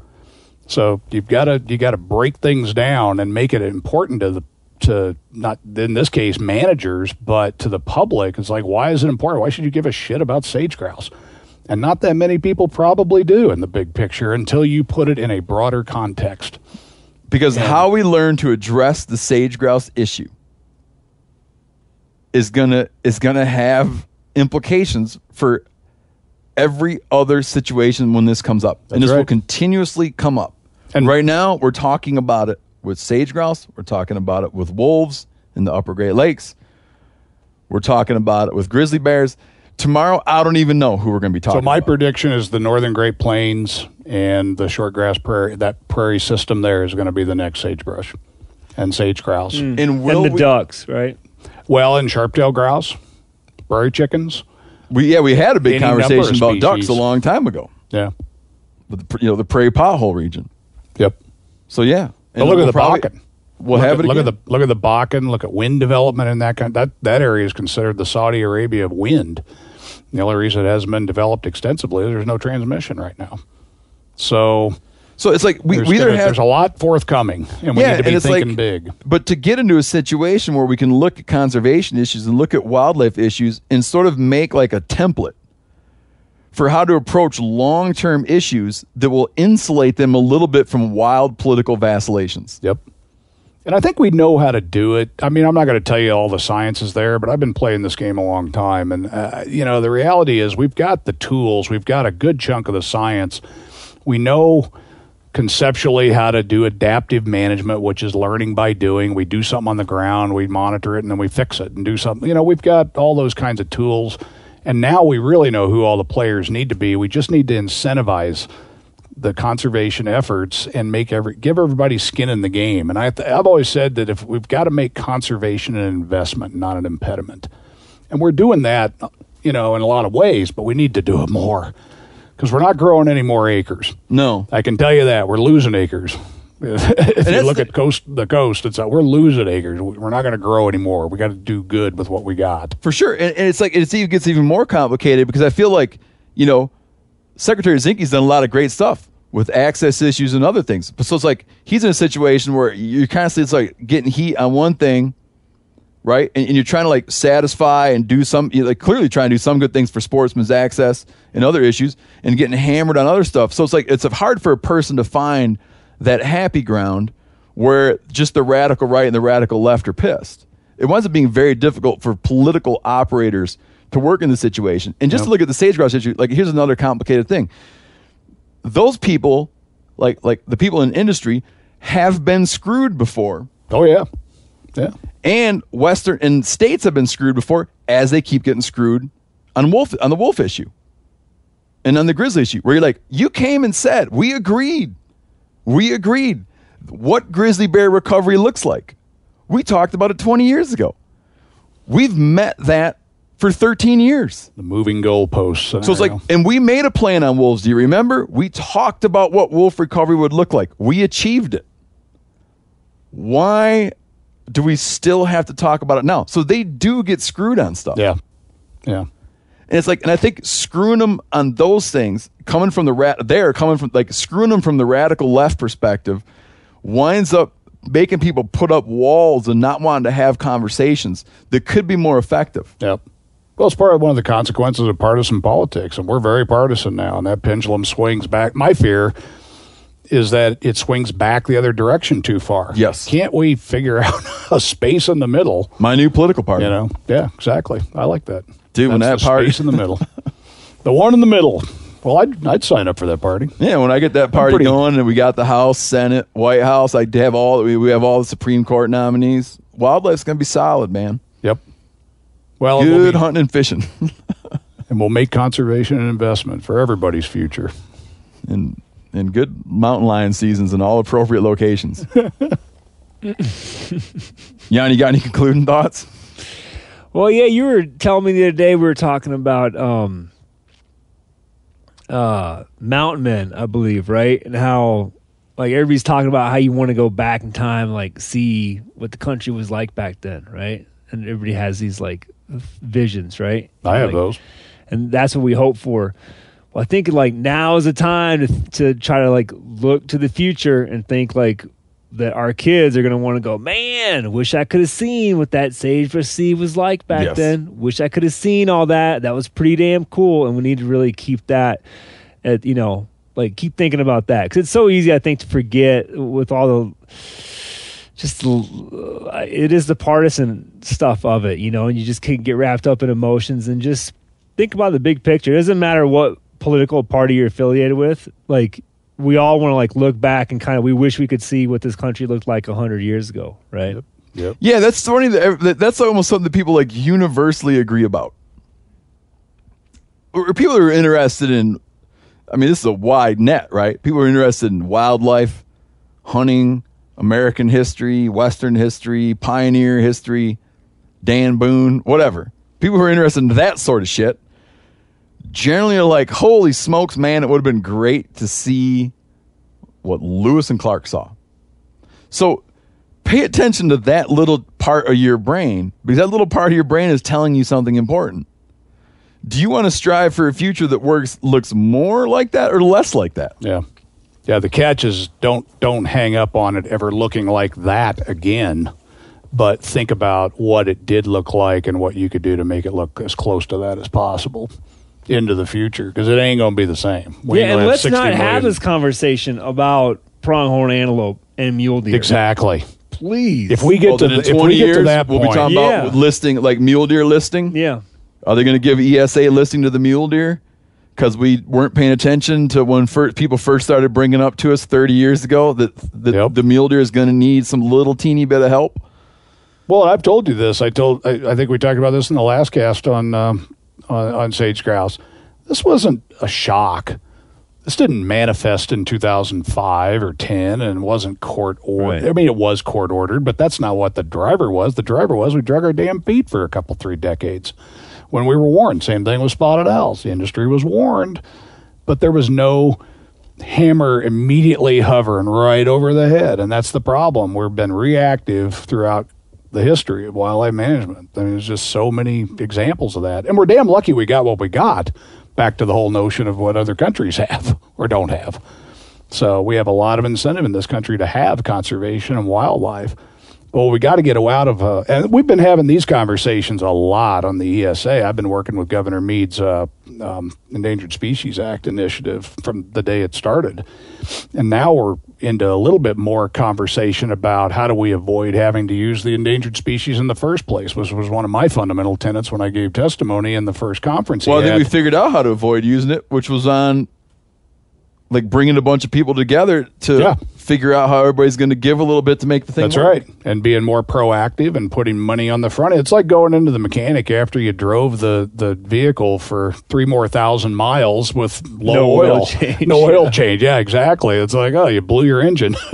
So you've got to you got to break things down and make it important to the to not in this case managers, but to the public. It's like why is it important? Why should you give a shit about sage grouse? And not that many people probably do in the big picture until you put it in a broader context. Because how we learn to address the sage grouse issue is gonna is gonna have implications for every other situation when this comes up, and this will continuously come up. And And- right now, we're talking about it with sage grouse. We're talking about it with wolves in the Upper Great Lakes. We're talking about it with grizzly bears. Tomorrow, I don't even know who we're going to be talking So my about. prediction is the northern Great Plains and the shortgrass prairie. That prairie system there is going to be the next sagebrush and sage grouse. Mm. and will and the we, ducks, right? Well, and sharp-tailed grouse, prairie chickens. we yeah we had a big Any number of conversation about ducks a long time ago Yeah. with the, you know the prairie pothole region. Yep. So yeah, But look we'll at the probably- Bakken. We'll look have at, it look again. at the look at the Bakken. Look at wind development in that kind. That that area is considered the Saudi Arabia of wind. The only reason it hasn't been developed extensively is there's no transmission right now. So so it's like we, there's, we either have there's a lot forthcoming, and we yeah, need to be thinking like, big. But to get into a situation where we can look at conservation issues and look at wildlife issues and sort of make like a template for how to approach long term issues that will insulate them a little bit from wild political vacillations. Yep. And I think we know how to do it. I mean, I'm not going to tell you all the sciences there, but I've been playing this game a long time. And, uh, you know, the reality is we've got the tools, we've got a good chunk of the science. We know conceptually how to do adaptive management, which is learning by doing. We do something on the ground, we monitor it, and then we fix it and do something. You know, we've got all those kinds of tools. And now we really know who all the players need to be. We just need to incentivize the conservation efforts and make every give everybody skin in the game. And I th- I've always said that if we've got to make conservation an investment, not an impediment, and we're doing that, you know, in a lot of ways, but we need to do it more because we're not growing any more acres. No. I can tell you that we're losing acres. if you look the- at coast the coast, it's like we're losing acres. We're not going to grow anymore. We got to do good with what we got. For sure. And, and it's like it's even gets even more complicated because I feel like, you know, Secretary Zinke's done a lot of great stuff with access issues and other things. But so it's like he's in a situation where you're constantly it's like getting heat on one thing, right? And, and you're trying to like satisfy and do some you're like clearly trying to do some good things for sportsman's access and other issues and getting hammered on other stuff. So it's like it's hard for a person to find that happy ground where just the radical right and the radical left are pissed. It winds up being very difficult for political operators to work in the situation. And just to look at the sage grouse issue, like here's another complicated thing. Those people, like like the people in industry, have been screwed before. Oh yeah, yeah. And Western and states have been screwed before as they keep getting screwed on wolf on the wolf issue. And on the grizzly issue, where you're like, you came and said, we agreed. We agreed what grizzly bear recovery looks like. We talked about it 20 years ago. We've met that for 13 years. The moving goalposts. So it's like, and we made a plan on wolves. Do you remember? We talked about what wolf recovery would look like. We achieved it. Why do we still have to talk about it now? So they do get screwed on stuff. yeah, yeah. And it's like, and I think screwing them on those things, coming from the rat, there, coming from like screwing them from the radical left perspective, winds up making people put up walls and not wanting to have conversations that could be more effective. Yep. Well, it's part of one of the consequences of partisan politics, and we're very partisan now, and that pendulum swings back. My fear is that it swings back the other direction too far. Yes. Can't we figure out a space in the middle? My new political party. You know? Yeah, exactly. I like that. Dude, when That's that the party- space in the middle, the one in the middle. Well, I'd I'd sign up for that party. Yeah, when I get that party pretty- going and we got the House, Senate, White House, I have all we, we have all the Supreme Court nominees. Wildlife's gonna be solid, man. Yep. Well, we'll Good be- hunting and fishing, and we'll make conservation an investment for everybody's future. and and good mountain lion seasons in all appropriate locations. Jan, you got any concluding thoughts? Well, yeah, you were telling me the other day we were talking about um uh mountain men, I believe, right? And how like everybody's talking about how you want to go back in time, like see what the country was like back then, right? And everybody has these like visions, right? I have Like, those. and that's what we hope for. Well, I think like now is the time to to try to like look to the future and think like that our kids are going to want to go, man, wish I could have seen what that sagebrush sea was like back Yes. then. Wish I could have seen all that. That was pretty damn cool. And we need to really keep that at, you know, like keep thinking about that. Cause it's so easy, I think, to forget with all the, just it is the partisan stuff of it, you know, and you just can get wrapped up in emotions and just think about the big picture. It doesn't matter what political party you're affiliated with. Like we all want to like look back and kind of we wish we could see what this country looked like a hundred years ago, right? Yep. Yeah, that's funny. That, that- that's almost something that people like universally agree about. or people are interested in. I mean, this is a wide net, right? People are interested in wildlife, hunting, American history, Western history, pioneer history, Dan Boone, whatever. People who are interested in that sort of shit generally are like, holy smokes, man, it would have been great to see what Lewis and Clark saw. So pay attention to that little part of your brain because that little part of your brain is telling you something important. Do you want to strive for a future that works looks more like that or less like that? Yeah. Yeah, the catch is don't don't hang up on it ever looking like that again, but think about what it did look like and what you could do to make it look as close to that as possible into the future because it ain't going to be the same. We yeah, and let's 60 not have this conversation about pronghorn antelope and mule deer. exactly. Please. If we get Well, to the, if 20 we get years, to that we'll point, be talking Yeah. about listing like mule deer listing. yeah. Are they going to give ESA a listing to the mule deer? Because we weren't paying attention to when first people first started bringing up to us 30 years ago that the, Yep. the mule deer is going to need some little teeny bit of help. Well, I've told you this. I told. I, I think we talked about this in the last cast on um, on, on sage grouse. This wasn't a shock. This didn't manifest in 2005 or 10, and wasn't court ordered. Right. I mean, it was court ordered, but that's not what the driver was. The driver was we drug our damn feet for a couple three decades when we were warned. Same thing with spotted owls. The industry was warned, but there was no hammer immediately hovering right over the head. And that's the problem. We've been reactive throughout the history of wildlife management. I mean, there's just so many examples of that. And we're damn lucky we got what we got. Back to the whole notion of what other countries have or don't have. So we have a lot of incentive in this country to have conservation and wildlife. Well, we got to get out of, uh, and we've been having these conversations a lot on the ESA. I've been working with Governor Mead's uh, um, Endangered Species Act initiative from the day it started. And now we're into a little bit more conversation about how do we avoid having to use the endangered species in the first place, which was one of my fundamental tenets when I gave testimony in the first conference. Well, I think had. we figured out how to avoid using it, which was on like bringing a bunch of people together to Yeah. Figure out how everybody's going to give a little bit to make the thing That's work. right. And being more proactive and putting money on the front. It's like going into the mechanic after you drove the, the vehicle for three more thousand miles with low No oil. oil change. No oil change. Yeah, exactly. It's like, oh, you blew your engine.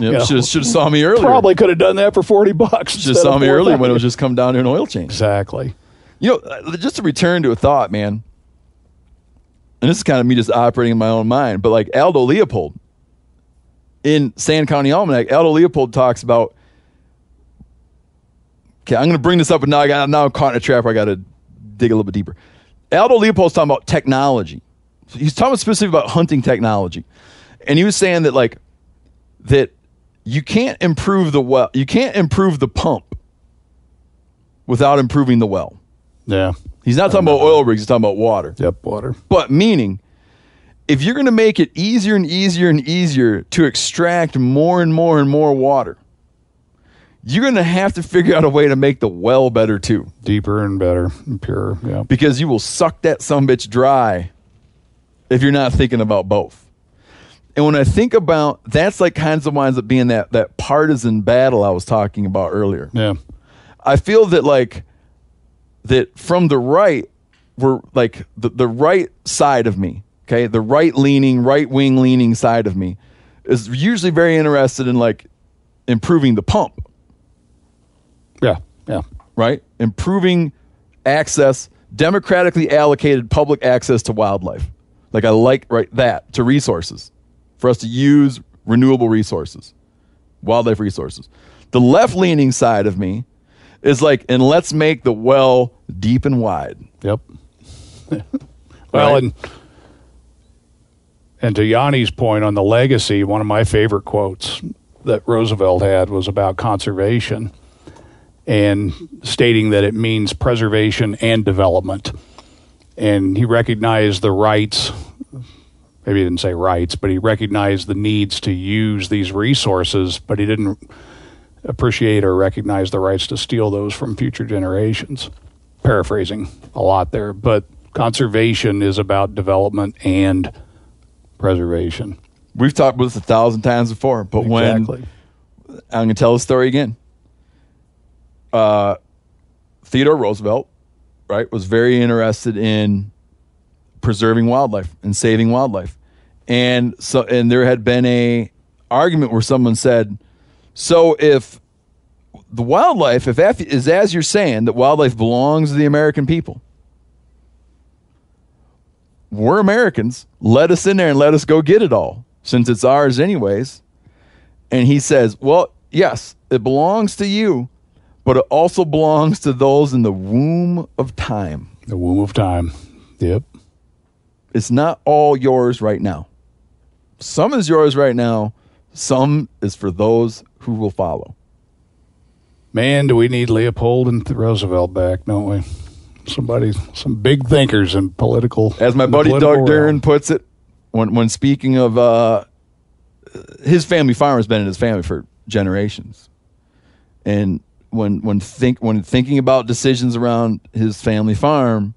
Yep, Yeah. should have saw me earlier. Probably could have done that for 40 bucks. Just saw me earlier when it was just come down to an oil change. Exactly. You know, uh, just to return to a thought, man. And this is kind of me just operating in my own mind, but like Aldo Leopold in Sand County Almanac, Aldo Leopold talks about. Okay, I'm going to bring this up, but now I got now I'm caught in a trap. I got to dig a little bit deeper. Aldo Leopold's talking about technology. So he's talking specifically about hunting technology, and he was saying that like that you can't improve the well, you can't improve the pump without improving the well. Yeah. He's not talking about oil rigs, he's talking about water. Yep. Water. But meaning, if you're going to make it easier and easier and easier to extract more and more and more water, you're going to have to figure out a way to make the well better too, Deeper and better and purer. Yeah. because you will suck that some bitch dry if you're not thinking about both. And when I think about that's like kinds of winds up being that that partisan battle I was talking about earlier. Yeah. I feel that like that from the right, we're like the, the right side of me, okay, the right leaning, right wing leaning side of me is usually very interested in like improving the pump, Yeah. Yeah. right? Improving access, democratically allocated public access to wildlife. Like I like right that to resources for us to use renewable resources, wildlife resources. The left leaning side of me is like, and let's make the well deep and wide. Yep. well, Right. and and to Yanni's point on the legacy, one of my favorite quotes that Roosevelt had was about conservation and stating that it means preservation and development. And he recognized the rights, maybe he didn't say rights, but he recognized the needs to use these resources, but he didn't appreciate or recognize the rights to steal those from future generations. Paraphrasing a lot there, but conservation is about development and preservation. We've talked about this a thousand times before, but exactly. when I'm going to tell the story again. Uh, Theodore Roosevelt, right, was very interested in preserving wildlife and saving wildlife. And so and there had been a argument where someone said, so if the wildlife, if is as you're saying, that wildlife belongs to the American people, we're Americans. Let us in there and let us go get it all, since it's ours anyways. And he says, Well, yes, it belongs to you, but it also belongs to those in the womb of time. The womb of time. Yep. It's not all yours right now. Some is yours right now, some is for those who will follow. Man, do we need Leopold and Roosevelt back, don't we? Somebody, some big thinkers in political. As my buddy Doug Duren puts it, when when speaking of uh, his family farm has been in his family for generations, and when when think when thinking about decisions around his family farm,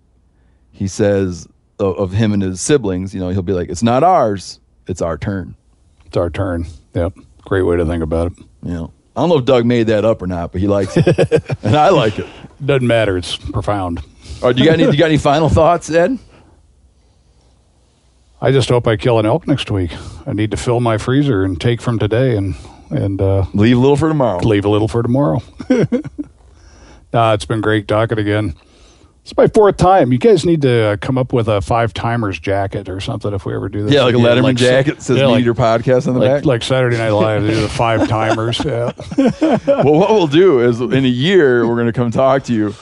he says of, of him and his siblings, you know, he'll be like, "It's not ours, it's our turn." It's our turn. Yep. Great way to think about it. You know, I don't know if Doug made that up or not, but he likes it, and I like it. Doesn't matter. It's profound. Right, do you got any? You got any final thoughts, Ed? I just hope I kill an elk next week. I need to fill my freezer and take from today and and uh, Leave a little for tomorrow. leave a little for tomorrow. nah, it's been great talking again. It's my fourth time. You guys need to uh, come up with a five timers jacket or something if we ever do this. Yeah, like a. Letterman Like, jacket says yeah, "Meat like- Eater Podcast" on the like, back. like Saturday Night Live, they do the five timers. Yeah, well, what we'll do is in a year we're going to come talk to you.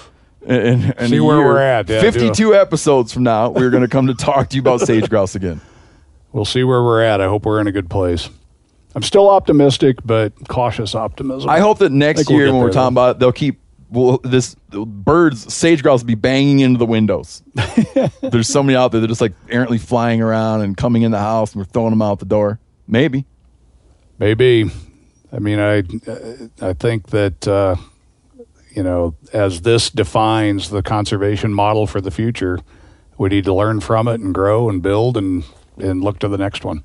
And, and See where we're at, yeah, Fifty-two episodes from now, we're going to come to talk to you about sage grouse again. we'll see where we're at. I hope we're in a good place. I'm still optimistic, but cautious optimism. I hope that next Think we'll year when we're talking about it, they'll keep well this birds sage grouse be banging into the windows. There's so many out there that are just like errantly flying around and coming in the house, and we're throwing them out the door. Maybe. Maybe. I mean, I I think that uh, you know, as this defines the conservation model for the future, we need to learn from it and grow and build and and look to the next one.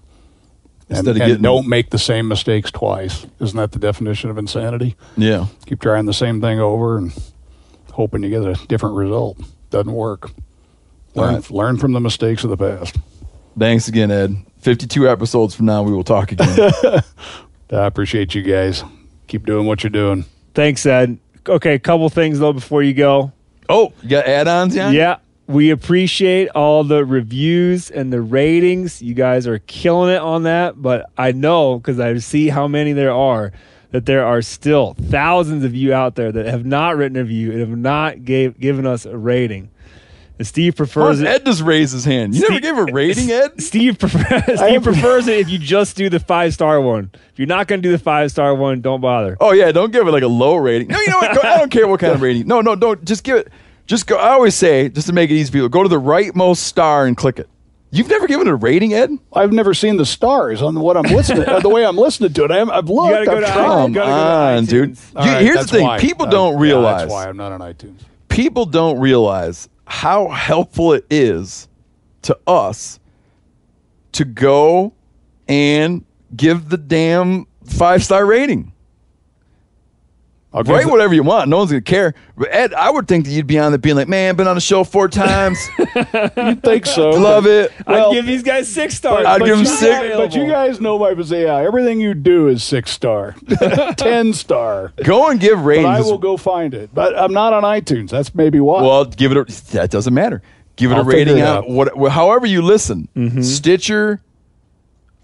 And, Instead of and getting- don't make the same mistakes twice. Isn't that the definition of insanity? Yeah. Keep trying the same thing over and hoping you get a different result. Doesn't work. Learn, right. learn from the mistakes of the past. Thanks again, Ed. 52 episodes from now, we will talk again. I appreciate you guys. Keep doing what you're doing. Thanks, Ed. Okay, a couple things though before you go. oh, you got add-ons, Jan? Yeah, we appreciate all the reviews and the ratings. You guys are killing it on that, but I know because I see how many there are that there are still thousands of you out there that have not written a review and have not gave, given us a rating. And Steve prefers it. Ed just raised his hand. You never Steve- gave a rating, Ed? Steve, prefer- Steve prefers it if you just do the five star one. If you're not going to do the five star one, don't bother. Oh yeah, don't give it like a low rating. No, you know what? Go, I don't care what kind of rating. No, no, don't. Just give it. Just go. I always say, just to make it easy for people, go to the rightmost star and click it. You've never given it a rating, Ed? I've never seen the stars on what I'm listening. uh, the way I'm listening to it, I'm, I've looked. gotta go I've to tried. iTunes. Come gotta go to on, iTunes. dude. You- right, here's the thing: why. people Uh, don't yeah, realize. that's why I'm not on iTunes. people don't realize how helpful it is to us to go and give the damn five star rating. I'll Write the- whatever you want. No one's gonna care. But Ed, I would think that you'd be on there being like, "Man, been on the show four times. You'd think so. Love it." I'd give these guys six stars. I'd but give 'em you six. guys- But you guys know my yeah, everything you do is six star, ten star. Go and give But ratings. I will go find it. But I'm not on iTunes. That's maybe why. Well, give it a. That doesn't matter. Give it I'll a rating it out. out. What, however you listen, mm-hmm. Stitcher,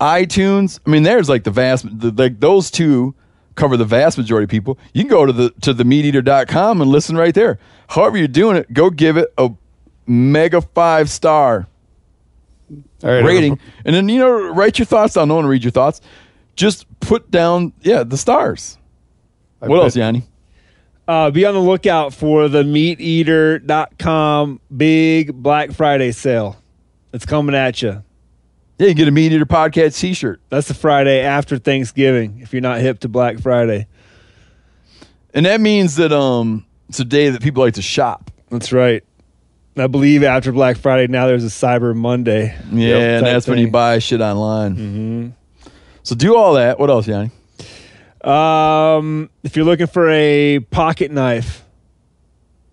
iTunes. I mean, there's like the vast, the, like those two cover the vast majority of people. You can go to the to the meateater.com and listen right there. However you're doing it, go give it a mega five star right, rating, and then you know write your thoughts down. No one read your thoughts. Just put down yeah the stars. I what bet- else, Yanni? Uh, be on the lookout for the meateater.com big Black Friday sale. It's coming at you. Yeah, you get a MeatEater podcast T-shirt. That's the Friday after Thanksgiving if you're not hip to Black Friday. And that means that um it's a day that people like to shop. That's right. I believe after Black Friday now there's a Cyber Monday. Yeah, Yep, and that's when you buy shit online. Mm-hmm. So do all that. What else, Yanni? Um, if you're looking for a pocket knife,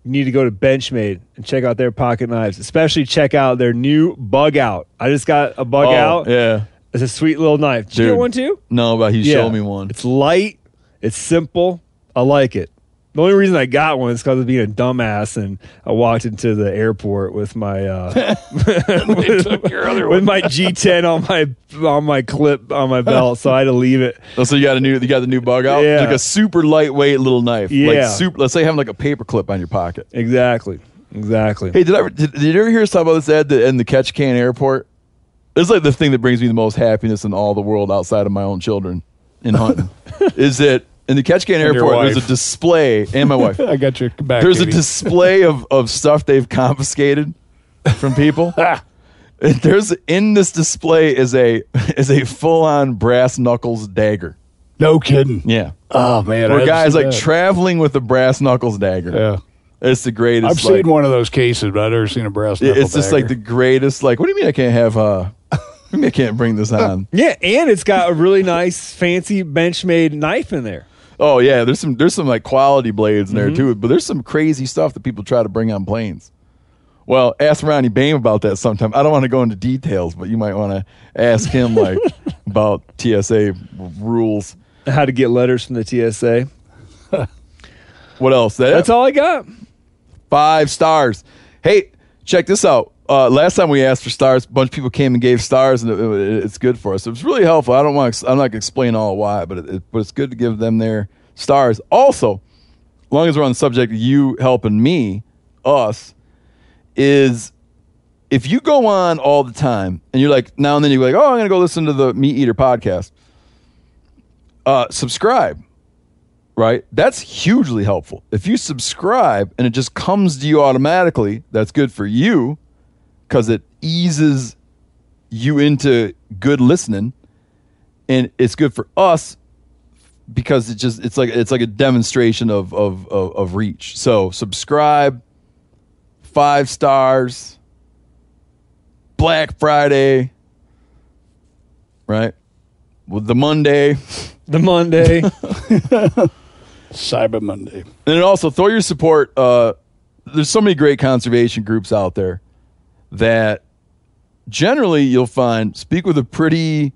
you need to go to Benchmade and check out their pocket knives. Especially check out their new Bug Out. I just got a Bug Oh, Out. yeah. It's a sweet little knife. Did you get one too? No, but he Yeah. showed me one. It's light. It's simple. I like it. The only reason I got one is because of being a dumbass, and I walked into the airport with my uh, with my G10 on my on my clip on my belt, so I had to leave it. Oh, so you got a new, you got the new bug out. Yeah. It's like a super lightweight little knife. Yeah. Like super. Let's say having like a paper clip on your pocket. Exactly. Exactly. Hey, did I ever, did, did you ever hear us talk about this ad that- in the Ketchikan Airport? It's like the thing that brings me the most happiness in all the world outside of my own children in hunting. is that in the Ketchikan Airport there's a display and my wife. I got your back. There's a display of, of stuff they've confiscated from people. There's in this display is a is a full on brass knuckles dagger. no kidding. Yeah, Oh man, I where guys like that. traveling with a brass knuckles dagger. yeah. It's the greatest. I've like- seen one of those cases, but I've never seen a brass. it- knuckle It's just like the greatest. Like, what do you mean I can't have? uh What mean I can't bring this on? Yeah, and it's got a really nice, fancy Benchmade knife in there. Oh yeah, there's some there's some like quality blades in there Mm-hmm. too, but there's some crazy stuff that people try to bring on planes. Well, ask Ronny Boehme about that sometime. I don't want to go into details, but you might want to ask him like about TSA rules. How to get letters from the TSA. What else? That, That's all I got. Five stars. Hey, check this out. Uh, last time we asked for stars, a bunch of people came and gave stars, and it, it- it's good for us. It was really helpful. I don't want. To, I'm not going to explain all why, but it- but it's good to give them their stars. Also, as long as we're on the subject you helping me, us, is if you go on all the time and you're like now and then you're like, oh, I'm going to go listen to the MeatEater podcast. Uh, subscribe right? That's hugely helpful. If you subscribe and it just comes to you automatically, that's good for you because it eases you into good listening, and it's good for us because it just it's like it's like a demonstration of of of, of reach. So subscribe, five stars, Black Friday, right? With the Monday. The Monday. Cyber Monday. And then also throw your support. Uh, there's so many great conservation groups out there that generally you'll find speak with a pretty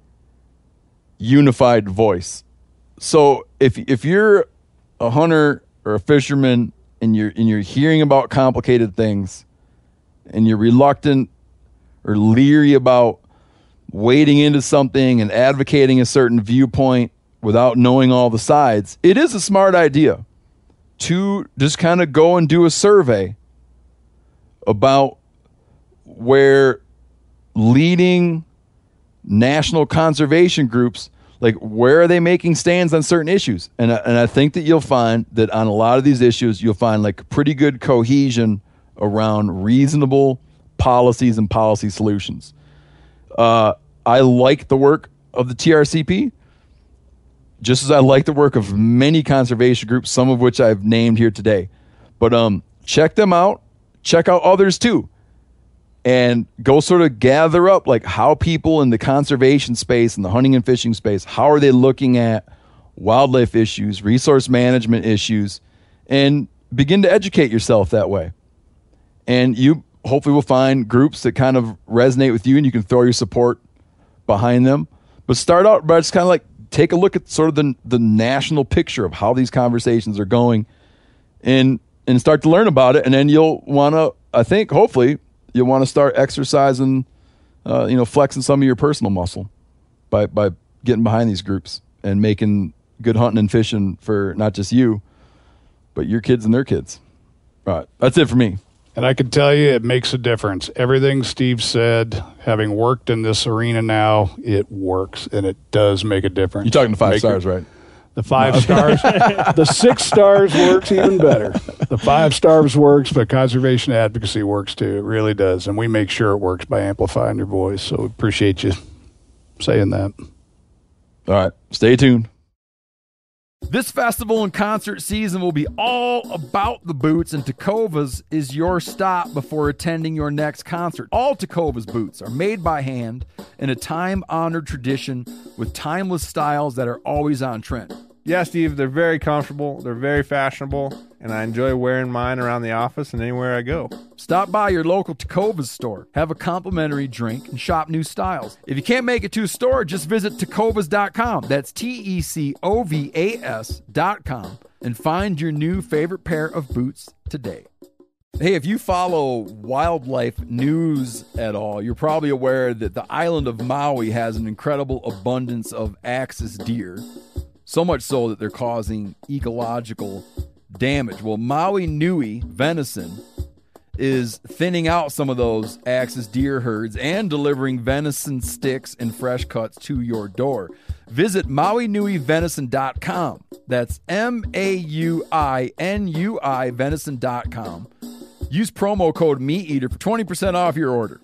unified voice. So if if you're a hunter or a fisherman and you're and you're hearing about complicated things and you're reluctant or leery about wading into something and advocating a certain viewpoint without knowing all the sides, it is a smart idea to just kind of go and do a survey about where leading national conservation groups like where are they making stands on certain issues and I, and I think that you'll find that on a lot of these issues you'll find like pretty good cohesion around reasonable policies and policy solutions uh, I like the work of the TRCP just as I like the work of many conservation groups, some of which I've named here today. But um, check them out. Check out others too, and go sort of gather up like how people in the conservation space and the hunting and fishing space how are they looking at wildlife issues, resource management issues, and begin to educate yourself that way. And you hopefully will find groups that kind of resonate with you, and you can throw your support behind them. But start out by just kind of like take a look at sort of the the national picture of how these conversations are going, and and start to learn about it, and then you'll want to. I think hopefully you'll want to start exercising, uh, you know, flexing some of your personal muscle by by getting behind these groups and making good hunting and fishing for not just you, but your kids and their kids. All right, that's it for me. And I can tell you, it makes a difference. Everything Steve said, having worked in this arena now, it works and it does make a difference. You're talking to five Make stars, it- right? The five stars. the six stars works even better. The five stars works, but conservation advocacy works too. It really does. And we make sure it works by amplifying your voice. So we appreciate you saying that. All right, stay tuned. This festival and concert season will be all about the boots, and Tecovas is your stop before attending your next concert. All Tecovas boots are made by hand in a time honored tradition with timeless styles that are always on trend. Yeah, Steve, they're very comfortable. They're very fashionable, and I enjoy wearing mine around the office and anywhere I go. Stop by your local Tecovas store, have a complimentary drink, and shop new styles. If you can't make it to a store, just visit tecovas.com. That's T E C O V A S.com and find your new favorite pair of boots today. Hey, if you follow wildlife news at all, you're probably aware that the island of Maui has an incredible abundance of axis deer. So much so that they're causing ecological damage. Well, Maui Nui venison is thinning out some of those axis deer herds and delivering venison sticks and fresh cuts to your door. Visit MauiNuiVenison.com. That's M A U I N U I venison.com. Use promo code MeatEater for 20% off your order.